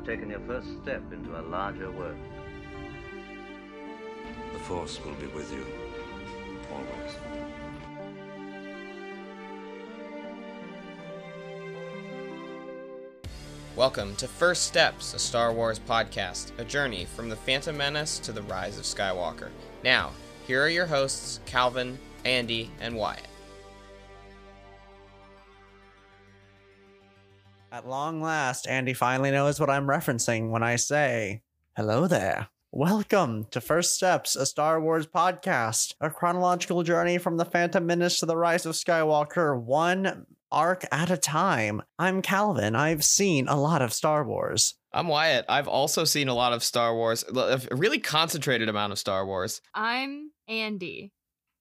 You've taken your first step into a larger world. The Force will be with you. Always. Welcome to First Steps, a Star Wars podcast, a journey from the Phantom Menace to the rise of Skywalker. Now, here are your hosts, Calvin, Andy, and Wyatt. At long last, Andy finally knows what I'm referencing when I say, Hello there. Welcome to First Steps, a Star Wars podcast, a chronological journey from the Phantom Menace to the Rise of Skywalker, one arc at a time. I'm Calvin. I've seen a lot of Star Wars. I'm Wyatt. I've also seen a lot of Star Wars, a really concentrated amount of Star Wars. I'm Andy,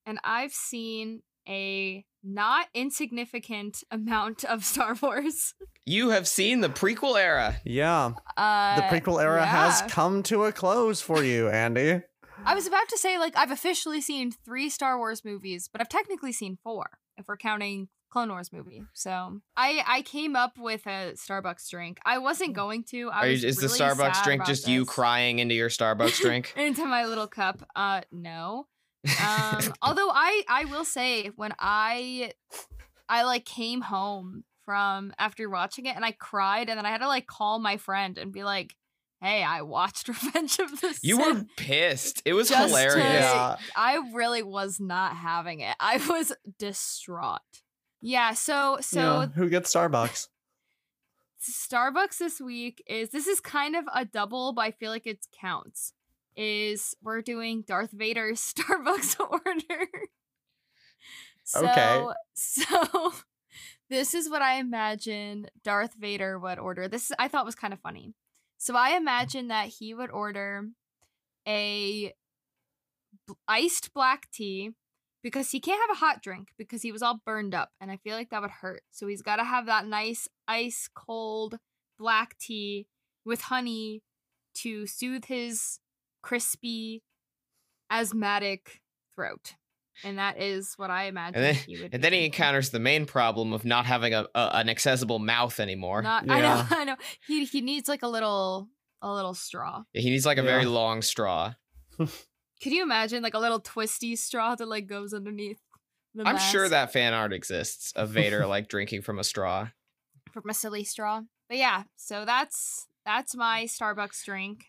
and I've seen a not insignificant amount of Star Wars. You have seen the prequel era. Yeah, Uh, the prequel era has come to a close for you, Andy. I was about to say, like, I've officially seen three Star Wars movies, but I've technically seen four if we're counting Clone Wars movie. So I I came up with a Starbucks drink. I wasn't going to. I Are you- was is the Starbucks sad drink about just you crying into your Starbucks drink? into my little cup? Uh, no. Um, although I I will say when I I like came home from after watching it and I cried and then I had to like call my friend and be like, "Hey, I watched Revenge of the you were pissed. It was Just to- hilarious. Yeah. I really was not having it. I was distraught. Yeah, so so Yeah, who gets Starbucks? Starbucks this week is this is kind of a double, but I feel like it counts. Is we're doing Darth Vader's Starbucks order. So, Okay. So this is what I imagine Darth Vader would order. This I thought was kind of funny. So I mm. imagine that he would order a b- iced black tea because he can't have a hot drink because he was all burned up and I feel like that would hurt. So he's got to have that nice ice cold black tea with honey to soothe his crispy asthmatic throat. And that is what I imagine And then, he would and then he encounters the main problem of not having a, a an accessible mouth anymore. Not, I know, I know. He he needs like a little a little straw. he needs like a very long straw. Could you imagine like a little twisty straw that like goes underneath the I'm sure that fan art exists of Vader like drinking from a straw. from a silly straw. But yeah, so that's that's my Starbucks drink.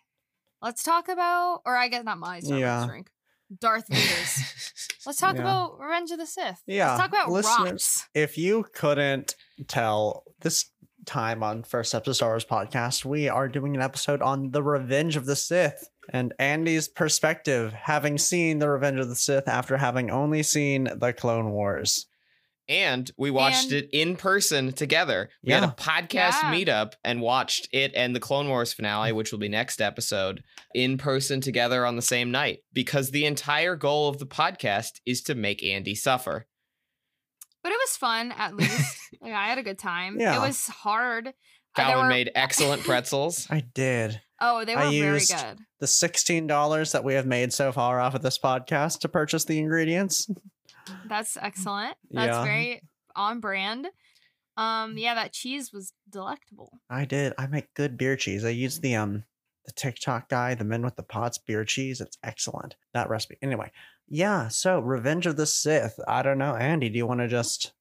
Let's talk about or I guess not my Starbucks Yeah. drink. Darth Vader's. Let's talk Yeah. about Revenge of the Sith. Yeah, Let's talk about listeners, rocks. if you couldn't tell this time on First Episode Star Wars podcast, we are doing an episode on the Revenge of the Sith and Andy's perspective, having seen the Revenge of the Sith after having only seen the Clone Wars. And we watched And- it in person together. We had a podcast Yeah. meetup and watched it and the Clone Wars finale, which will be next episode, in person together on the same night. Because the entire goal of the podcast is to make Andy suffer. But it was fun at least. like I had a good time. Yeah. It was hard. Uh, were- made excellent pretzels. I did. Oh, they were I very good. The $16 that we have made so far off of this podcast to purchase the ingredients. That's excellent. That's Yeah. very on brand. Um, yeah, that cheese was delectable. I did. I make good beer cheese. I use the um the TikTok guy, the men with the pots beer cheese. It's excellent. That recipe. Anyway, yeah. So Revenge of the Sith. I don't know, Andy. Do you want to just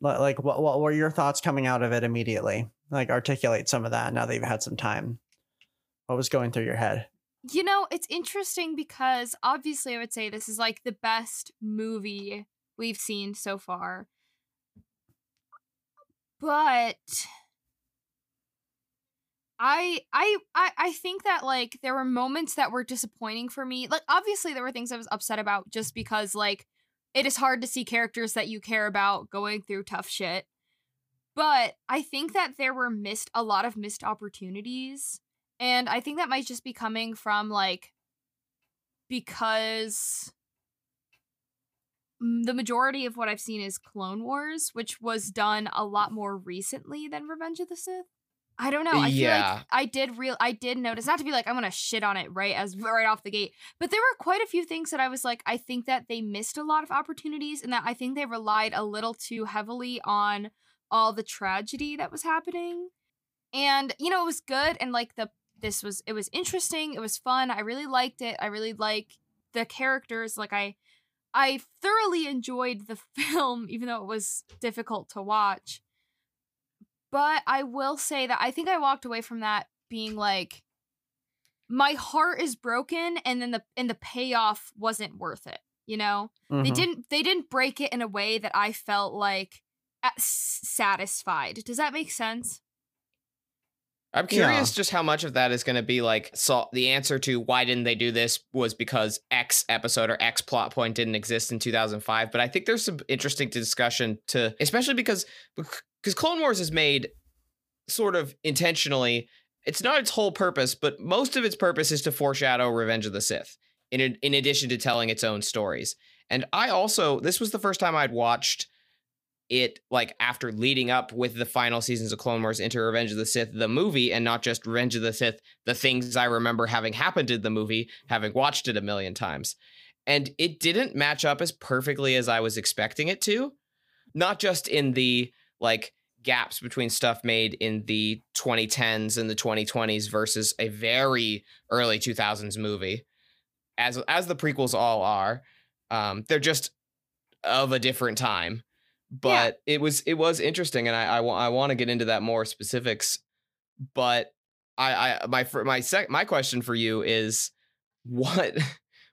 like what what were your thoughts coming out of it immediately? Like articulate some of that now that you've had some time. What was going through your head? You know, it's interesting because obviously I would say this is like the best movie we've seen so far. But I I I I think that like there were moments that were disappointing for me. Like obviously there were things I was upset about just because like it is hard to see characters that you care about going through tough shit. But I think that there were missed a lot of missed opportunities. And I think that might just be coming from like because the majority of what I've seen is Clone Wars, which was done a lot more recently than Revenge of the Sith. I don't know. I feel Yeah. like I did real I did notice not to be like I'm gonna shit on it right as right off the gate, but there were quite a few things that I was like I think that they missed a lot of opportunities and that I think they relied a little too heavily on all the tragedy that was happening. and you know it was good and like the this was it was interesting it was fun i really liked it i really like the characters like i i thoroughly enjoyed the film even though it was difficult to watch. But i will say that i think i walked away from that being like my heart is broken and then the and the payoff wasn't worth it you know? They Mhm. didn't they didn't break it in a way that i felt like satisfied. Does that make sense I'm curious just how much of that is going to be like so the answer to why didn't they do this was because X episode or X plot point didn't exist in 2005 but I think there's some interesting discussion to especially because because Clone Wars is made sort of intentionally. It's not its whole purpose but most of its purpose is to foreshadow Revenge of the Sith in in addition to telling its own stories. And I also this was the first time I'd watched it like after leading up with the final seasons of Clone Wars into Revenge of the Sith, the movie, and not just Revenge of the Sith, the things I remember having happened in the movie, having watched it a million times. And it didn't match up as perfectly as I was expecting it to. Not just in the like gaps between stuff made in the 2010s and the 2020s versus a very early 2000s movie, as as the prequels all are. Um, they're just of a different time but it was it was interesting and i i, I want to get into that more specifics but i i my my sec my question for you is what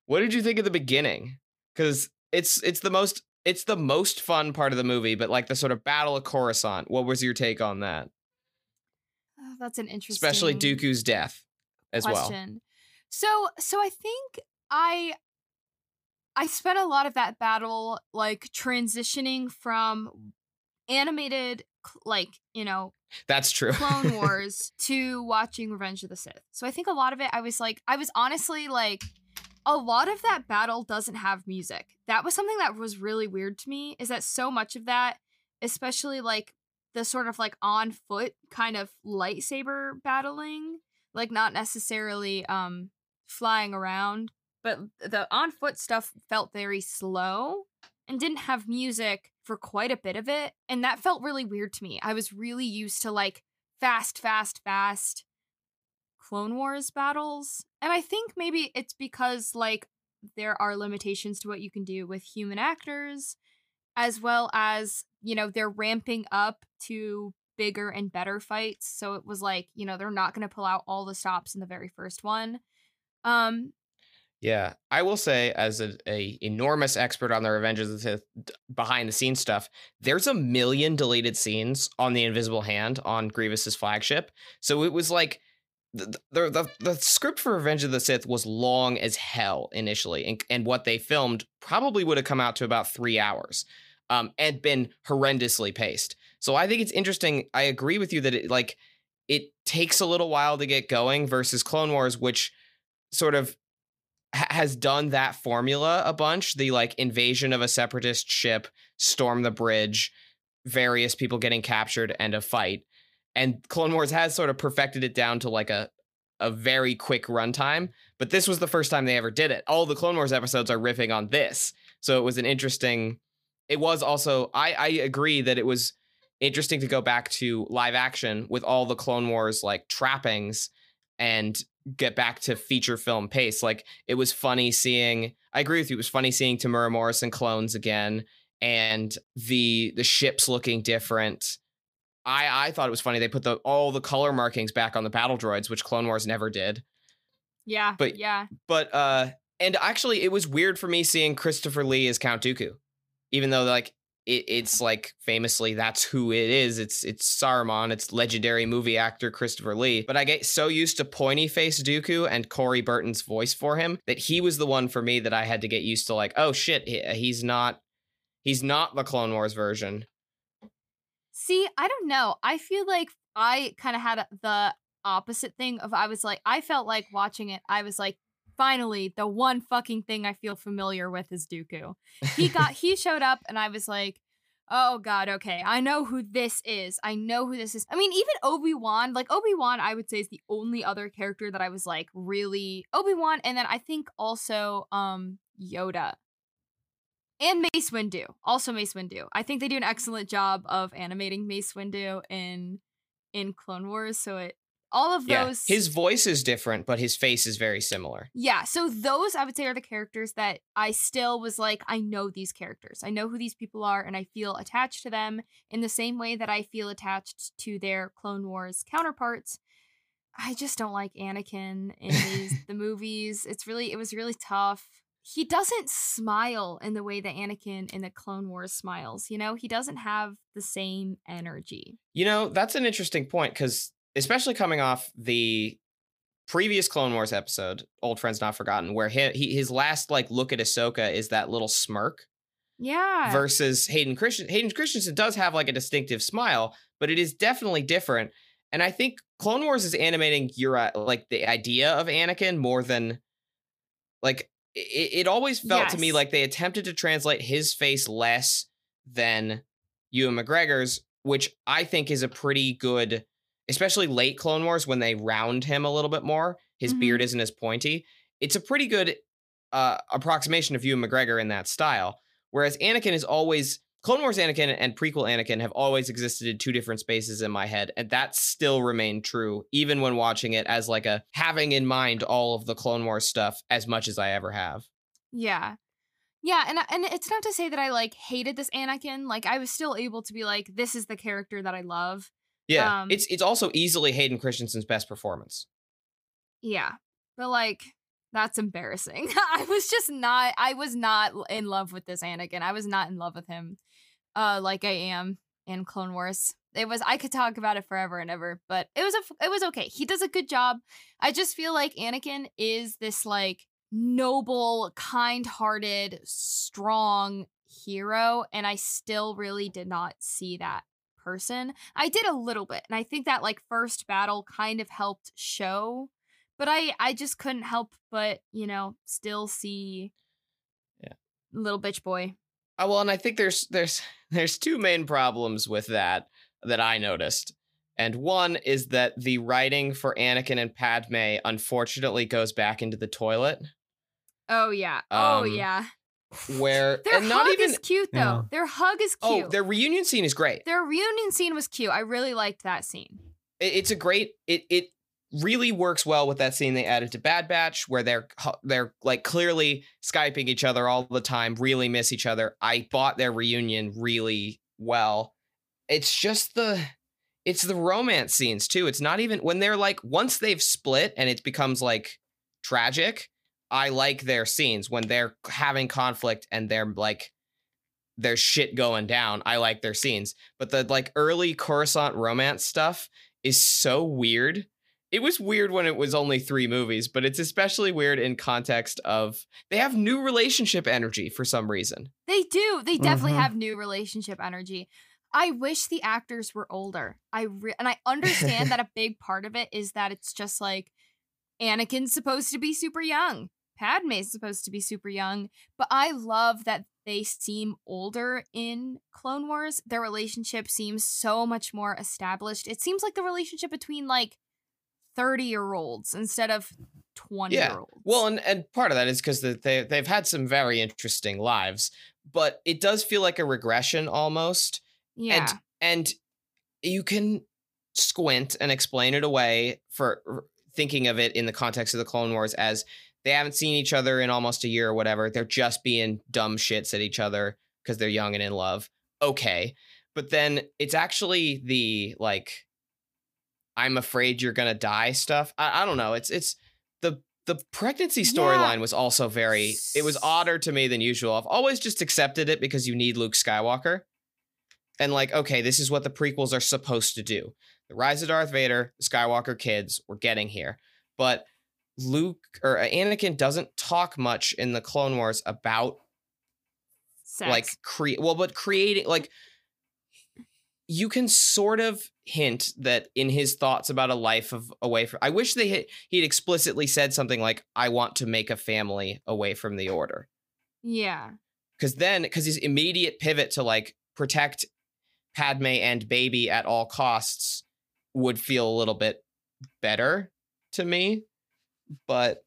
what did you think of the beginning? Because it's it's the most it's the most fun part of the movie but like the sort of battle of coruscant what was your take on that? Oh, that's an interesting especially dooku's death as well. So so I think I I spent a lot of that battle like transitioning from animated like, you know, that's true Clone Wars to watching Revenge of the Sith. So I think a lot of it I was like I was honestly like a lot of that battle doesn't have music. That was something that was really weird to me is that so much of that especially like the sort of like on foot kind of lightsaber battling, like not necessarily um flying around, but the on foot stuff felt very slow and didn't have music for quite a bit of it. And that felt really weird to me. I was really used to like fast, fast, fast Clone Wars battles. And I think maybe it's because like there are limitations to what you can do with human actors, as well as, you know, they're ramping up to bigger and better fights. So it was like, you know, they're not going to pull out all the stops in the very first one. Um, Yeah, I will say, as a, a enormous expert on the Revenge of the Sith behind the scenes stuff, there's a million deleted scenes on the Invisible Hand on Grievous's flagship. So it was like the the the, the script for Revenge of the Sith was long as hell initially, and and what they filmed probably would have come out to about three hours, um, and been horrendously paced. So I think it's interesting. I agree with you that it like it takes a little while to get going versus Clone Wars, which sort of has done that formula a bunch the like invasion of a separatist ship storm the bridge various people getting captured and a fight. And clone wars has sort of perfected it down to like a a very quick runtime but this was the first time they ever did it. All the clone wars episodes are riffing on this. So it was an interesting it was also i i agree that it was interesting to go back to live action with all the clone wars like trappings and get back to feature film pace. Like it was funny seeing. I agree with you. It was funny seeing Temuera Morrison clones again, and the the ships looking different. I I thought it was funny they put the all the color markings back on the battle droids, which Clone Wars never did. yeah, But- yeah. But uh, and actually, it was weird for me seeing Christopher Lee as Count Dooku, even though like it, it's like famously that's who it is. It's it's Saruman. It's legendary movie actor Christopher Lee. But I get so used to pointy face Dooku and Corey Burton's voice for him that he was the one for me that I had to get used to. Like, oh shit, he's not he's not the Clone Wars version. See, I don't know. I feel like I kind of had the opposite thing of I was like I felt like watching it. I was like finally the one fucking thing I feel familiar with is Dooku. He got he showed up and I was like Oh god, okay. I know who this is. I know who this is. I mean, even Obi-Wan, like Obi-Wan I would say is the only other character that I was like really Obi-Wan and then I think also um Yoda. And Mace Windu. Also Mace Windu. I think they do an excellent job of animating Mace Windu in in Clone Wars, so it all of Yeah, those his voice is different, but his face is very similar. Yeah, so those I would say are the characters that I still was like, I know these characters. I know who these people are, and I feel attached to them in the same way that I feel attached to their Clone Wars counterparts. I just don't like Anakin in these the movies. It's really it was really tough. He doesn't smile in the way that Anakin in the Clone Wars smiles. You know, he doesn't have the same energy. You know, that's an interesting point because, especially coming off the previous Clone Wars episode, Old Friends Not Forgotten, where he, he his last like look at Ahsoka is that little smirk Yeah. versus Hayden Christian. Hayden Christensen does have like a distinctive smile, but it is definitely different. And I think Clone Wars is animating your uh, like the idea of Anakin more than like it, it always felt to me like they attempted to translate his face less than Ewan McGregor's, which I think is a pretty good, especially late Clone Wars when they round him a little bit more. His Mhm. beard isn't as pointy. It's a pretty good uh, approximation of Ewan McGregor in that style. Whereas Anakin is always Clone Wars Anakin and prequel Anakin have always existed in two different spaces in my head, and that still remained true even when watching it as like a having in mind all of the Clone Wars stuff as much as I ever have. Yeah. Yeah, and and it's not to say that I like hated this Anakin. Like I was still able to be like this is the character that I love. Yeah, Um, it's it's also easily Hayden Christensen's best performance. Yeah. But like that's embarrassing. I was just not I was not in love with this Anakin. I was not in love with him uh like I am in Clone Wars. It was I could talk about it forever and ever, but it was a f- it was okay. He does a good job. I just feel like Anakin is this like noble, kind-hearted, strong hero and I still really did not see that person. I did a little bit, and I think that like first battle kind of helped show, but I I just couldn't help but you know still see, Yeah. little bitch boy. Uh, well, and I think there's there's there's two main problems with that that I noticed. And one is that the writing for Anakin and Padme unfortunately goes back into the toilet, Oh yeah, oh Um, yeah. Where Their and hug not even is cute though. Yeah. Their hug is oh, cute. oh, their reunion scene is great. their reunion scene was cute. I really liked that scene. It- it's a great it it really works well with that scene they added to Bad Batch where they're they're like clearly skyping each other all the time, really miss each other. I bought their reunion really well. It's just the it's the romance scenes too. It's not even when they're like once they've split and it becomes like tragic. I like their scenes when they're having conflict and they're like there's shit going down. I like their scenes. But the like early Coruscant romance stuff is so weird. It was weird when it was only three movies, but it's especially weird in context of they have new relationship energy for some reason. They do. They definitely Mhm. have new relationship energy. I wish the actors were older. I re- and I understand that a big part of it is that it's just like Anakin's supposed to be super young. Padme's supposed to be super young, but I love that they seem older in Clone Wars. Their relationship seems so much more established. It seems like the relationship between like 30-year-olds instead of 20-year-olds. Well, and, and part of that is because they they've had some very interesting lives, but it does feel like a regression almost. yeah. And and you can squint and explain it away for thinking of it in the context of the Clone Wars as they haven't seen each other in almost a year or whatever. They're just being dumb shits at each other because they're young and in love. Okay. But then it's actually the like I'm afraid you're gonna die stuff. I, I don't know. It's it's the the pregnancy Yeah. storyline was also very it was odder to me than usual. I've always just accepted it because you need Luke Skywalker. And like, okay, this is what the prequels are supposed to do. The Rise of Darth Vader, the Skywalker kids, we're getting here. But Luke or uh, Anakin doesn't talk much in the Clone Wars about Sex. like create well but creating like you can sort of hint that in his thoughts about a life of away from i wish they had, he'd explicitly said something like i want to make a family away from the order yeah. because then because his immediate pivot to like protect padme and baby at all costs would feel a little bit better to me but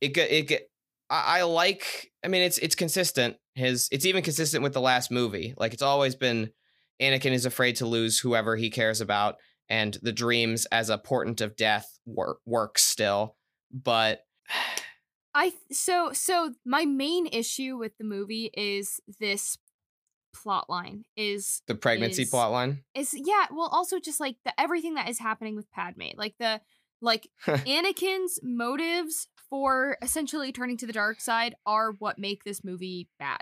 it it get I, I like i mean it's it's consistent his it's even consistent with the last movie like it's always been anakin is afraid to lose whoever he cares about and the dreams as a portent of death work works still, but I so so my main issue with the movie is this plot line is the pregnancy Is- plot line. is yeah well also just like the everything that is happening with Padme like the like Anakin's motives for essentially turning to the dark side are what make this movie bad.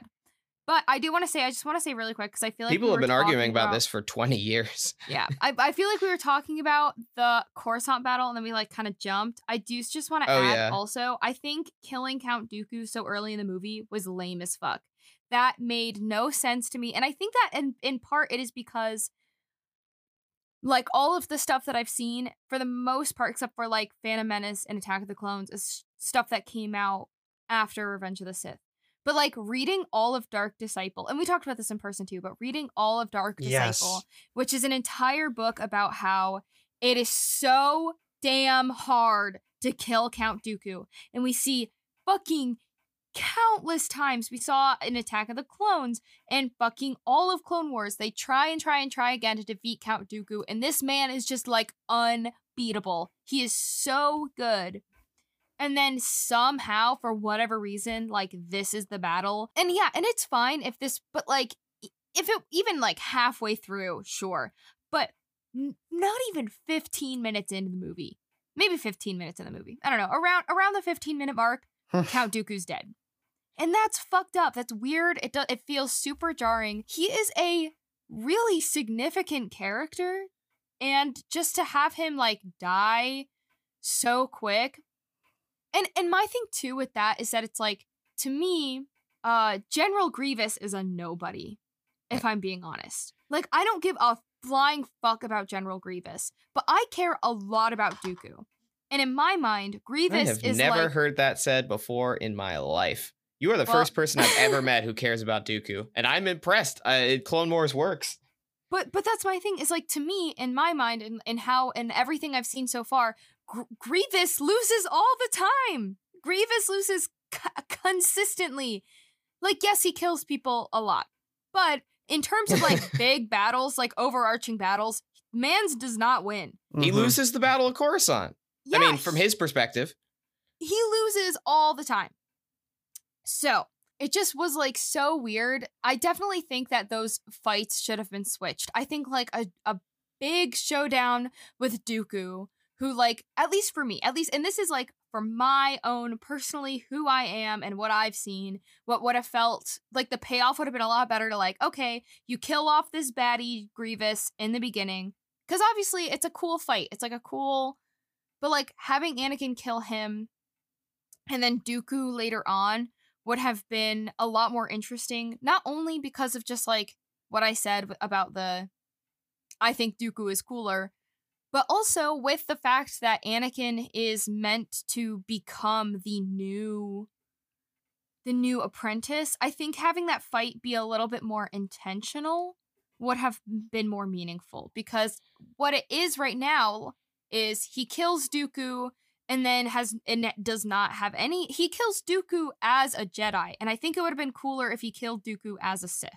But I do want to say, I just want to say really quick because I feel like People we have been arguing talking about, this for 20 years. Yeah, I, I feel like we were talking about the Coruscant battle and then we like kind of jumped. I do just want to Oh, add yeah. also, I think killing Count Dooku so early in the movie was lame as fuck. That made no sense to me. And I think that in, in part it is because like all of the stuff that I've seen, for the most part, except for like Phantom Menace and Attack of the Clones, is stuff that came out after Revenge of the Sith. But like reading all of Dark Disciple, and we talked about this in person too, but reading all of Dark Disciple, Yes. which is an entire book about how it is so damn hard to kill Count Dooku. And we see fucking countless times. We saw in Attack of the Clones and fucking all of Clone Wars. They try and try and try again to defeat Count Dooku. And this man is just like unbeatable. He is so good. And then somehow, for whatever reason, like this is the battle. And yeah, and it's fine if this, but like, if it even like halfway through, sure. But n- not even 15 minutes into the movie. Maybe 15 minutes in the movie. I don't know. Around around the 15 minute mark, Count Dooku's dead. And that's fucked up. That's weird. It do- it feels super jarring. He is a really significant character and just to have him like die so quick. And and my thing too with that is that it's like to me, uh General Grievous is a nobody if I'm being honest. Like I don't give a flying fuck about General Grievous, but I care a lot about Dooku. And in my mind, I Grievous have is never like heard that said before in my life. You are the Well- first person I've ever met who cares about Dooku, and I'm impressed. Uh, Clone Wars works. But but that's my thing. Is like to me, in my mind, and and how and everything I've seen so far, Gr- Grievous loses all the time. Grievous loses c- consistently. Like yes, he kills people a lot, but in terms of like big battles, like overarching battles, Mans does not win. He Mhm. loses the Battle of Coruscant. Yeah, I mean, from his perspective. he loses all the time. So it just was like so weird. I definitely think that those fights should have been switched. I think like a, a big showdown with Dooku, who like, at least for me, at least, and this is like for my own personally who I am and what I've seen, what would have felt like the payoff would have been a lot better to like, okay, you kill off this baddie Grievous in the beginning. Because obviously it's a cool fight. It's like a cool but like having Anakin kill him and then Dooku later on would have been a lot more interesting, not only because of just like what I said about the I think Dooku is cooler, but also with the fact that Anakin is meant to become the new the new apprentice. I think having that fight be a little bit more intentional would have been more meaningful because what it is right now is he kills Dooku and then has and does not have any he kills Dooku as a Jedi and I think it would have been cooler if he killed Dooku as a Sith.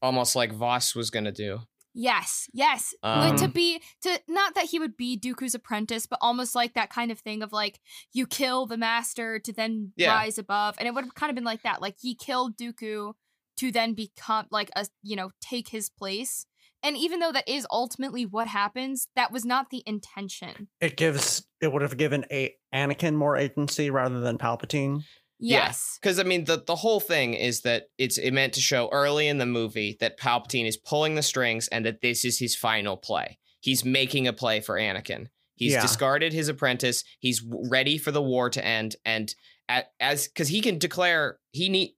Almost like Vos was going to do. Yes, yes. Like, Um, to be to not that he would be Dooku's apprentice, but almost like that kind of thing of like you kill the master to then Yeah. rise above, and it would have kind of been like that. Like he killed Dooku to then become like a you know take his place. And even though that is ultimately what happens, that was not the intention. It gives it would have given a Anakin more agency rather than Palpatine. Yes. Because I mean, the the whole thing is that it's it meant to show early in the movie that Palpatine is pulling the strings and that this is his final play. He's making a play for Anakin. He's Yeah. discarded his apprentice. He's ready for the war to end, and at, as because he can declare he need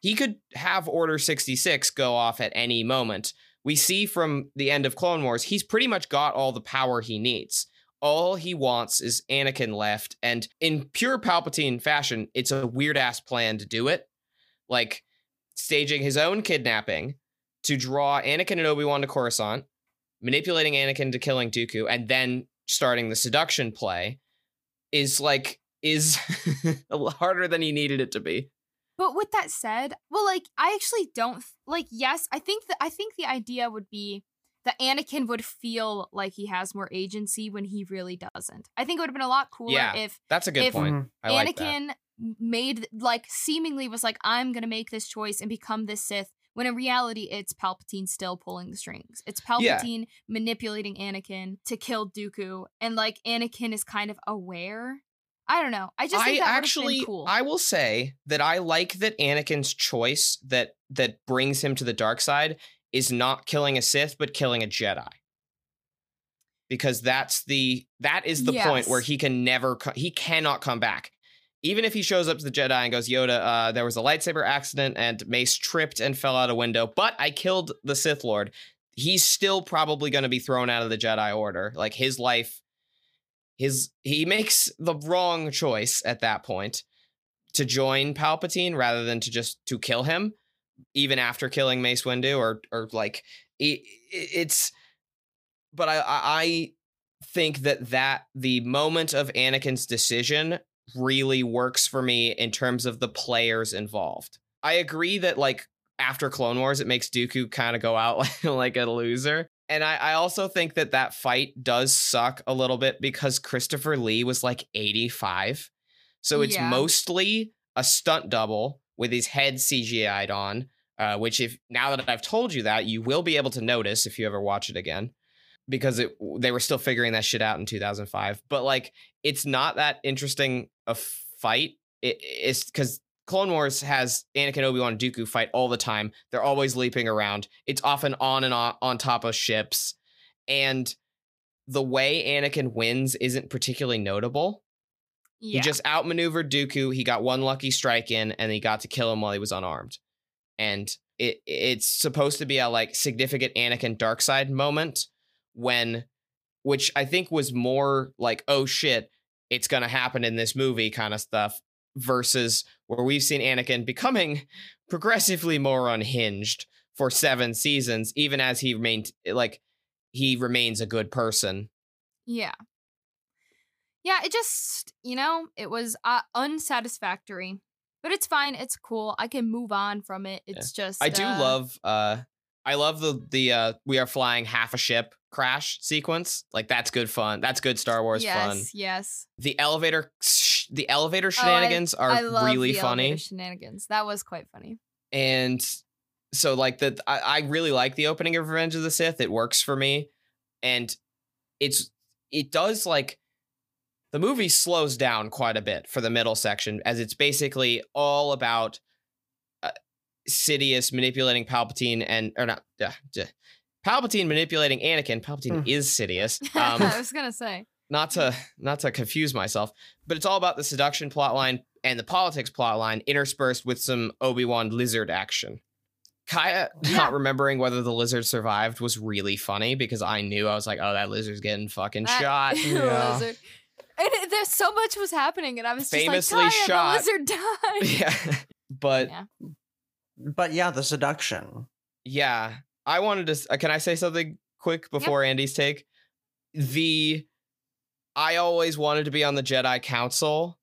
he could have Order sixty six go off at any moment. We see from the end of Clone Wars, he's pretty much got all the power he needs. All he wants is Anakin left. And in pure Palpatine fashion, it's a weird ass plan to do it. Like staging his own kidnapping to draw Anakin and Obi Wan to Coruscant, manipulating Anakin to killing Dooku, and then starting the seduction play is like, is harder than he needed it to be. But with that said, well, like I actually don't like. Yes, I think that I think the idea would be that Anakin would feel like he has more agency when he really doesn't. I think it would have been a lot cooler Yeah, if That's a good If point. Mhm. I like that. Anakin made like seemingly was like I'm going to make this choice and become this Sith when in reality it's Palpatine still pulling the strings. It's Yeah. Palpatine manipulating Anakin to kill Dooku and like Anakin is kind of aware. I don't know. I just think I that actually, cool. I will say that I like that Anakin's choice that that brings him to the dark side is not killing a Sith, but killing a Jedi. Because that's the that is the point where he can never he cannot come back. Even if he shows up to the Jedi and goes, Yoda, uh, there was a lightsaber accident and Mace tripped and fell out a window, but I killed the Sith Lord. He's still probably going to be thrown out of the Jedi Order. Like his life, his he makes the wrong choice at that point to join Palpatine rather than to just to kill him, even after killing Mace Windu, or or like it, it's. But I I think that that the moment of Anakin's decision really works for me in terms of the players involved. I agree that like after Clone Wars, it makes Dooku kind of go out like a loser. And I, I also think that that fight does suck a little bit because Christopher Lee was like 85. So it's Yeah. mostly a stunt double with his head CGI'd on, uh, which if now that I've told you that, you will be able to notice if you ever watch it again because it they were still figuring that shit out in 2005 but like it's not that interesting a fight it, it's because clone wars has anakin obi-wan and dooku fight all the time they're always leaping around it's often on and on, on top of ships and the way anakin wins isn't particularly notable yeah. he just outmaneuvered Dooku. He got one lucky strike in, and he got to kill him while he was unarmed. And it it's supposed to be a like significant Anakin dark side moment when, which I think was more like oh shit, it's gonna happen in this movie kind of stuff, versus where we've seen Anakin becoming progressively more unhinged for seven seasons, even as he remained like he remains a good person. Yeah. Yeah, it just, you know, it was uh, unsatisfactory. But it's fine. It's cool. I can move on from it. It's just I do uh, love uh I love the the uh we are flying half a ship crash sequence. Like that's good fun. That's good Star Wars yes, fun. Yes. The elevator sh- the elevator Oh, I- shenanigans I are love really the funny. elevator shenanigans. That was quite funny. And so like the I, I really like the opening of Revenge of the Sith. It works for me. And it's it does like the movie slows down quite a bit for the middle section as it's basically all about uh, Sidious manipulating Palpatine and or not uh, d- Palpatine manipulating Anakin. Palpatine Hmm. is Sidious. I Um, was gonna say. Not to not to confuse myself, but it's all about the seduction plotline and the politics plotline interspersed with some Obi-Wan lizard action. Kaya Yeah. not remembering whether the lizard survived was really funny because I knew I was like, oh, that lizard's getting fucking That shot. Yeah. lizard. And it, there's so much was happening, and I was Famously just like, Kaya, shot. the lizard died. yeah. But Yeah. But yeah, the seduction. yeah, I wanted to. uh, Can I say something quick before Andy's take? The I always wanted to be on the Jedi Council.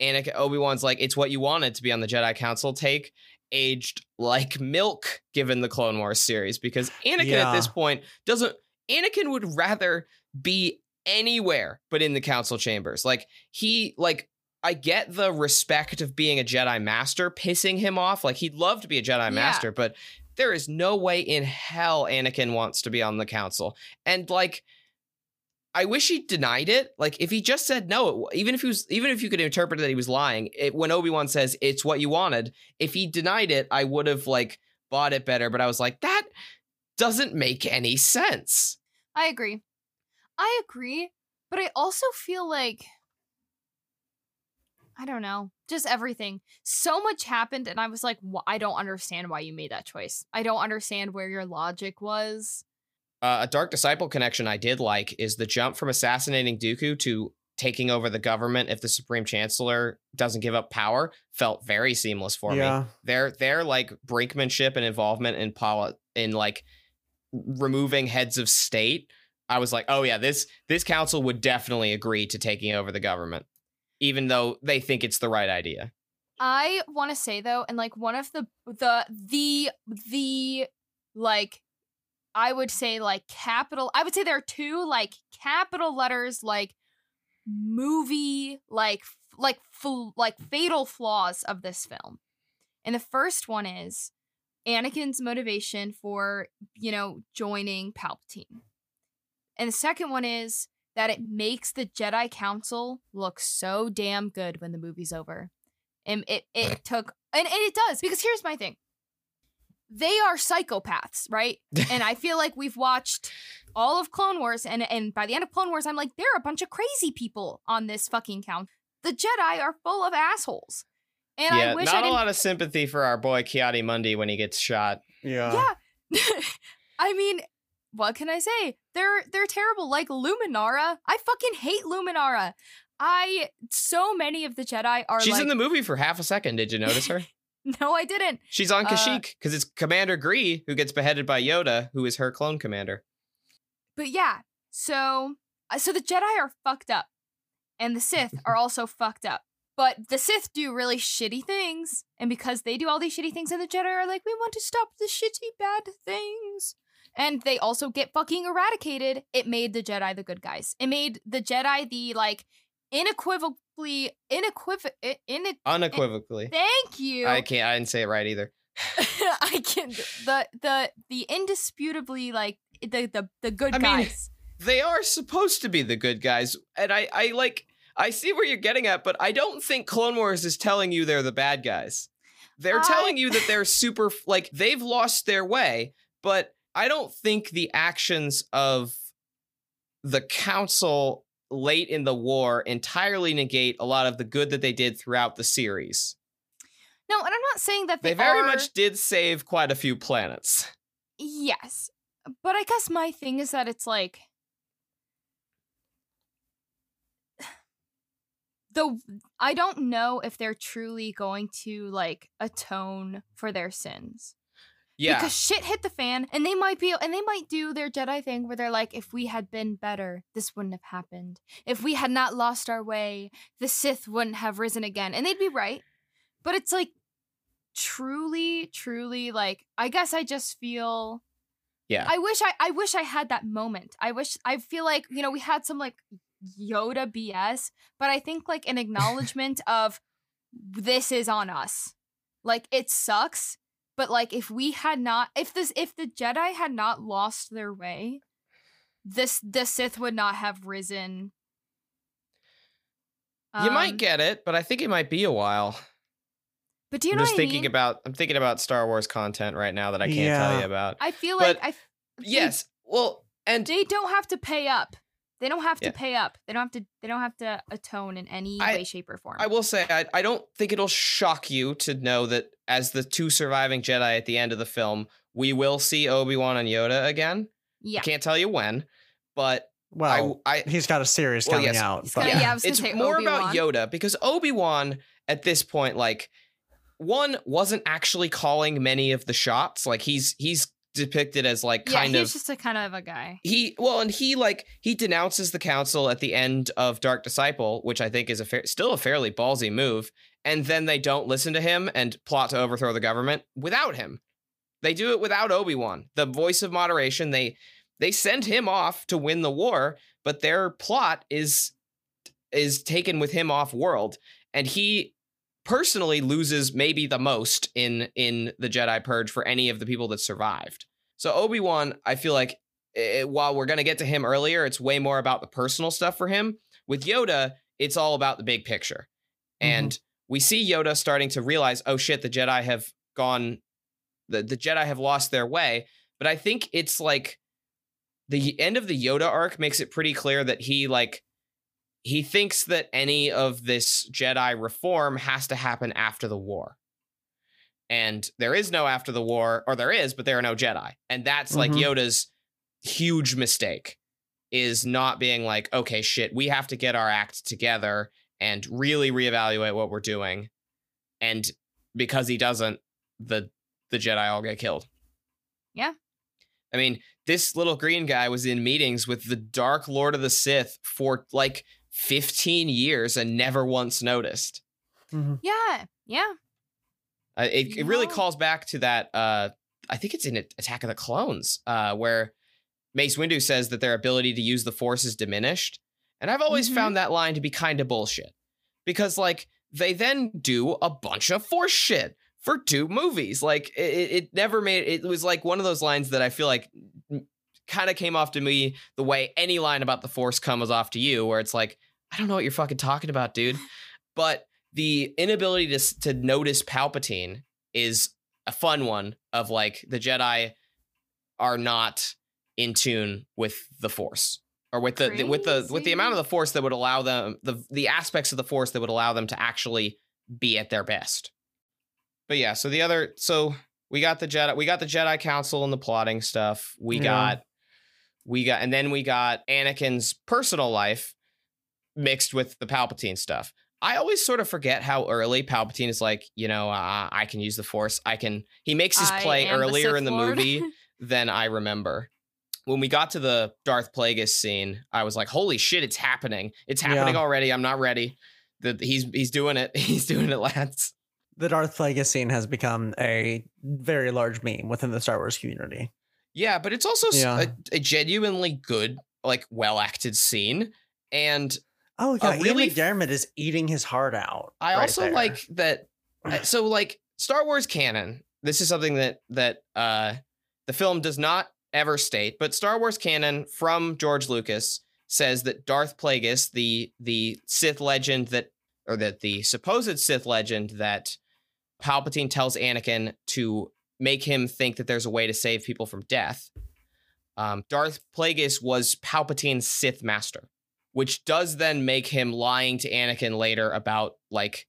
Anakin Obi Wan's like, it's what you wanted to be on the Jedi Council. Take aged like milk, given the Clone Wars series, because Anakin at this point doesn't. Anakin would rather be anywhere but in the council chambers. Like he like I get the respect of being a Jedi master pissing him off. Like he'd love to be a Jedi Yeah. master, but there is no way in hell Anakin wants to be on the council. And like I wish he denied it. Like if he just said no, even if he was even if you could interpret that he was lying, it, when Obi-Wan says it's what you wanted, if he denied it, I would have like bought it better, but I was like that doesn't make any sense. I agree. I agree, but I also feel like I don't know, just everything. So much happened, and I was like, wh- I don't understand why you made that choice. I don't understand where your logic was. Uh, a Dark Disciple connection I did like is the jump from assassinating Dooku to taking over the government if the Supreme Chancellor doesn't give up power felt very seamless for me. yeah. Their their like brinkmanship and involvement in poli- in like removing heads of state. I was like, oh yeah, this this council would definitely agree to taking over the government, even though they think it's the right idea. I want to say though, and like one of the the the the like I would say like capital. I would say there are two like capital letters like movie like f- like f- like fatal flaws of this film. And the first one is Anakin's motivation for, you know, joining Palpatine. And the second one is that it makes the Jedi Council look so damn good when the movie's over. And it it took and, and it does because here's my thing. They are psychopaths, right? and I feel like we've watched all of Clone Wars and and by the end of Clone Wars I'm like there are a bunch of crazy people on this fucking count. The Jedi are full of assholes. And yeah, I wish not I a didn't a lot of sympathy for our boy Ki-Adi-Mundi when he gets shot. Yeah. Yeah. I mean, what can I say? They're they're terrible. Like Luminara. I fucking hate Luminara. I so many of the Jedi are She's like in the movie for half a second. Did you notice her? No, I didn't. She's on Uh, Kashyyyk because it's Commander Gree who gets beheaded by Yoda, who is her clone commander. But yeah. So uh, so the Jedi are fucked up. And the Sith are also fucked up. But the Sith do really shitty things. And because they do all these shitty things, and the Jedi are like, we want to stop the shitty bad things. And they also get fucking eradicated. It made the Jedi the good guys. It made the Jedi the like unequivocally unequivoc in Unequivocally. Thank you. I can't. I didn't say it right either. I can the the the indisputably like the the the good I mean, guys. They are supposed to be the good guys, and I, I like. I see where you're getting at, but I don't think Clone Wars is telling you they're the bad guys. They're I- telling you that they're super, like they've lost their way, but I don't think the actions of the council late in the war entirely negate a lot of the good that they did throughout the series. No, and I'm not saying that they, They very are- much did save quite a few planets. Yes. But I guess my thing is that it's like the I don't know if they're truly going to like atone for their sins. Yeah. Because shit hit the fan and they might be and they might do their Jedi thing where they're like, if we had been better, this wouldn't have happened. If we had not lost our way, the Sith wouldn't have risen again. And they'd be right. But it's like truly, truly like I guess I just feel yeah. I wish I I wish I had that moment. I wish I feel like, you know, we had some like Yoda BS, but I think like an acknowledgement of this is on us. Like it sucks, but like if we had not if this if the Jedi had not lost their way, this the Sith would not have risen. you might Um, get it, but I think it might be a while. But do you I'm know just what I thinking mean? about I'm thinking about Star Wars content right now that I can't tell you about. I feel but- like I f- they- Yes. Well, and they don't have to pay up. They don't have to Yeah. pay up. They don't have to. They don't have to atone in any I- way, shape, or form. I will say I, I don't think it'll shock you to know that as the two surviving Jedi at the end of the film, we will see Obi-Wan and Yoda again. yeah, I can't tell you when, but Well, I I he's got a series Well, coming yes. out. He's But got- yeah, I it's more about Obi-Wan. Yoda because Obi-Wan at this point like one wasn't actually calling many of the shots. Like he's he's depicted as like kind yeah. he's of just a kind of a guy. he well and he like he denounces the council at the end of dark disciple which i think is a fair, still a fairly ballsy move and then they don't listen to him and plot to overthrow the government without him they do it without obi-wan the voice of moderation they they send him off to win the war but their plot is is taken with him off world and he personally loses maybe the most in in the jedi purge for any of the people that survived so obi-wan i feel like eh, while we're going to get to him earlier, it's way more about the personal stuff for him. With Yoda, it's all about the big picture. And we see Yoda starting to realize, oh shit, the Jedi have gone, the, the Jedi have lost their way. But I think it's like the end of the Yoda arc makes it pretty clear that he like he thinks that any of this Jedi reform has to happen after the war. And there is no after the war, or there is, but there are no Jedi. And that's like Mhm. Yoda's huge mistake is not being like, okay, shit, we have to get our act together and really reevaluate what we're doing. And because he doesn't, the the Jedi all get killed. Yeah. I mean, this little green guy was in meetings with the Dark Lord of the Sith for like 15 years and never once noticed. Mhm. Yeah, yeah. Uh, it, it really calls back to that uh I think it's in Attack of the Clones, uh, where Mace Windu says that their ability to use the Force is diminished, and I've always Mhm. found that line to be kind of bullshit because like they then do a bunch of Force shit for two movies. Like it, it it never made it was like one of those lines that I feel like kind of came off to me the way any line about the Force comes off to you, where it's like I don't know what you're fucking talking about, dude. But the inability to to notice Palpatine is a fun one of like the Jedi are not in tune with the Force or with the, the- with the with the amount of the Force that would allow them the the aspects of the Force that would allow them to actually be at their best. But yeah, so the other so we got the Jedi we got the Jedi Council and the plotting stuff. We Yeah. got we got and then we got Anakin's personal life mixed with the Palpatine stuff. I always sort of forget how early Palpatine is like, you know, uh, I can use the Force. I can. He makes his play am the earlier in the Lord. movie than I remember. When we got to the Darth Plagueis scene, I was like, "Holy shit, it's happening! It's happening Yeah. already! I'm not ready." The, he's he's doing it. He's doing it, lads. The Darth Plagueis scene has become a very large meme within the Star Wars community. Yeah, but it's also Yeah. a, a genuinely good, like well acted scene, and Oh yeah, really Ian McDiarmid is eating his heart out. I right also there. like that. uh, So, like Star Wars canon, this is something that that uh, the film does not ever state, but Star Wars canon from George Lucas says that Darth Plagueis, the the Sith legend that, or that the supposed Sith legend that Palpatine tells Anakin to make him think that there's a way to save people from death. Um, Darth Plagueis was Palpatine's Sith master, which does then make him lying to Anakin later about like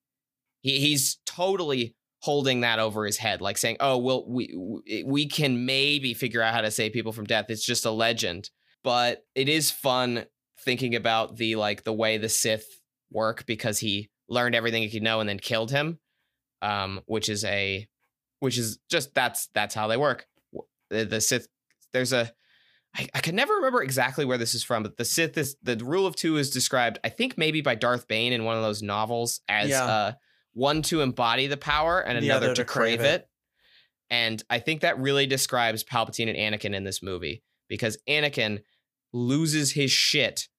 he, he's totally holding that over his head, like saying, "Oh, well, we we- can maybe figure out how to save people from death. It's just a legend." But it is fun thinking about the like the way the Sith work because he learned everything he could know and then killed him, um, which is a which is just that's that's how they work. The, the Sith, there's a I, I can never remember exactly where this is from, but the Sith is the rule of two is described, I think maybe by Darth Bane in one of those novels as Yeah. uh, one to embody the power and The another to, to crave, crave it. it. And I think that really describes Palpatine and Anakin in this movie because Anakin loses his shit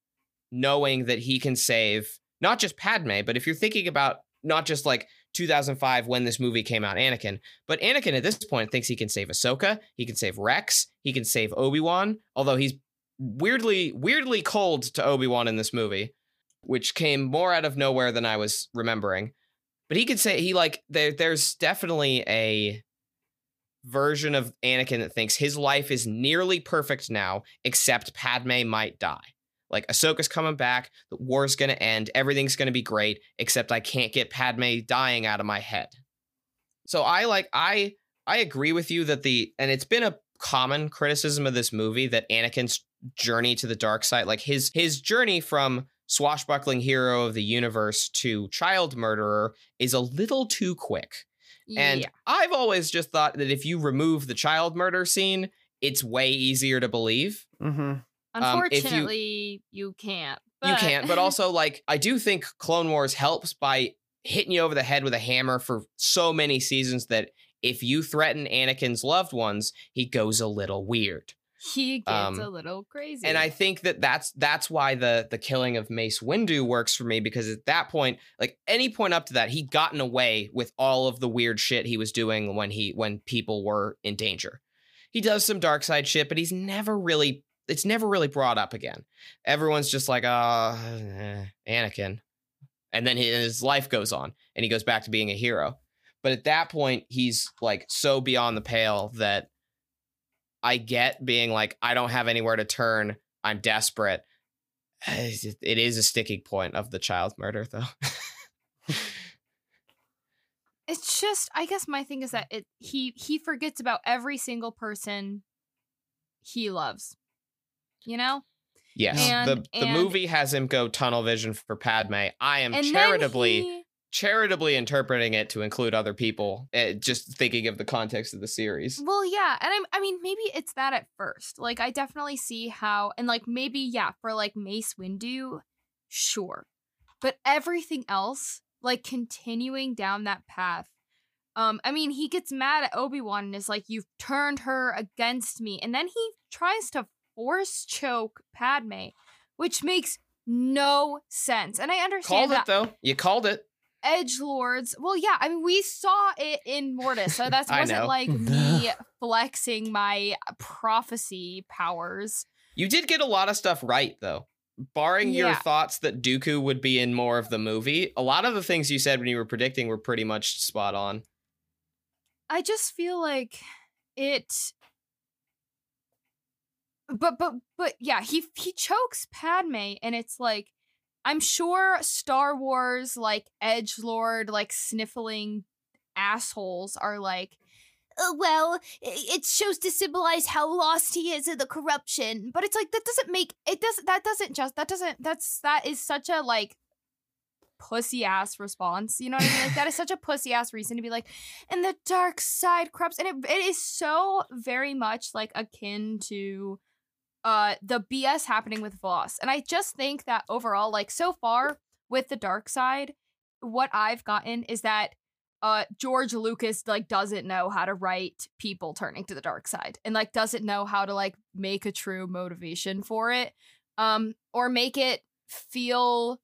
knowing that he can save not just Padme, but if you're thinking about not just like 2005 when this movie came out, Anakin, but Anakin at this point thinks he can save Ahsoka, he can save Rex, he can save Obi Wan, although he's weirdly weirdly cold to Obi Wan in this movie, which came more out of nowhere than I was remembering. But he could say he like there. There's definitely a version of Anakin that thinks his life is nearly perfect now, except Padme might die. Like Ahsoka's coming back, the war's gonna end, everything's gonna be great, except I can't get Padme dying out of my head. So I like I I agree with you that the and it's been a common criticism of this movie that Anakin's journey to the dark side, like his his journey from swashbuckling hero of the universe to child murderer is a little too quick. Yeah. And. I've always just thought that if you remove the child murder scene, it's way easier to believe. Mm-hmm. Um, you- Unfortunately, you, can't. You can't, but also like I do think Clone Wars helps by hitting you over the head with a hammer for so many seasons that if you threaten Anakin's loved ones, he goes a little weird. he gets um, a little crazy. And I think that that's that's why the the killing of Mace Windu works for me because at that point, like any point up to that, he'd gotten away with all of the weird shit he was doing when he when people were in danger. He does some dark side shit, but he's never really it's never really brought up again. Everyone's just like, uh, eh, Anakin. And then his life goes on and he goes back to being a hero. But at that point, he's like so beyond the pale that I get being like, I don't have anywhere to turn. I'm desperate. It is a sticking point of the child murder, though. it's just I guess my thing is that it he he forgets about every single person he loves. You know? yes, And- the the and- movie has him go tunnel vision for Padme. I am charitably he- charitably interpreting it to include other people. eh, just thinking of the context of the series. Well, yeah, and I'm, I mean, maybe it's that at first. Like, I definitely see how, and like maybe yeah, for like Mace Windu, sure, but everything else, like continuing down that path, Um, I mean, he gets mad at Obi Wan and is like, "You've turned her against me," and then he tries to force choke Padme, which makes no sense. And I understand Called it though. You called it. edge lords. Well, yeah, I mean, we saw it in Mortis, so that wasn't know. like me flexing my prophecy powers. You did get a lot of stuff right though. Barring your thoughts that Dooku would be in more of the movie, a lot of the things you said when you were predicting were pretty much spot on. I just feel like it but but but yeah, he he chokes Padme and it's like I'm sure Star Wars like edge lord like sniffling assholes are like "Oh, well, it shows to symbolize how lost he is in the corruption. But it's like that doesn't make it doesn't that doesn't just that doesn't that's that is such a like pussy ass response. You know what I mean? Like that is such a pussy ass reason to be like, and the dark side corrupts, and it, it is so very much like akin to uh the BS happening with Vos. And I just think that overall, like so far with the dark side, what I've gotten is that uh George Lucas like doesn't know how to write people turning to the dark side and like doesn't know how to like make a true motivation for it um or make it feel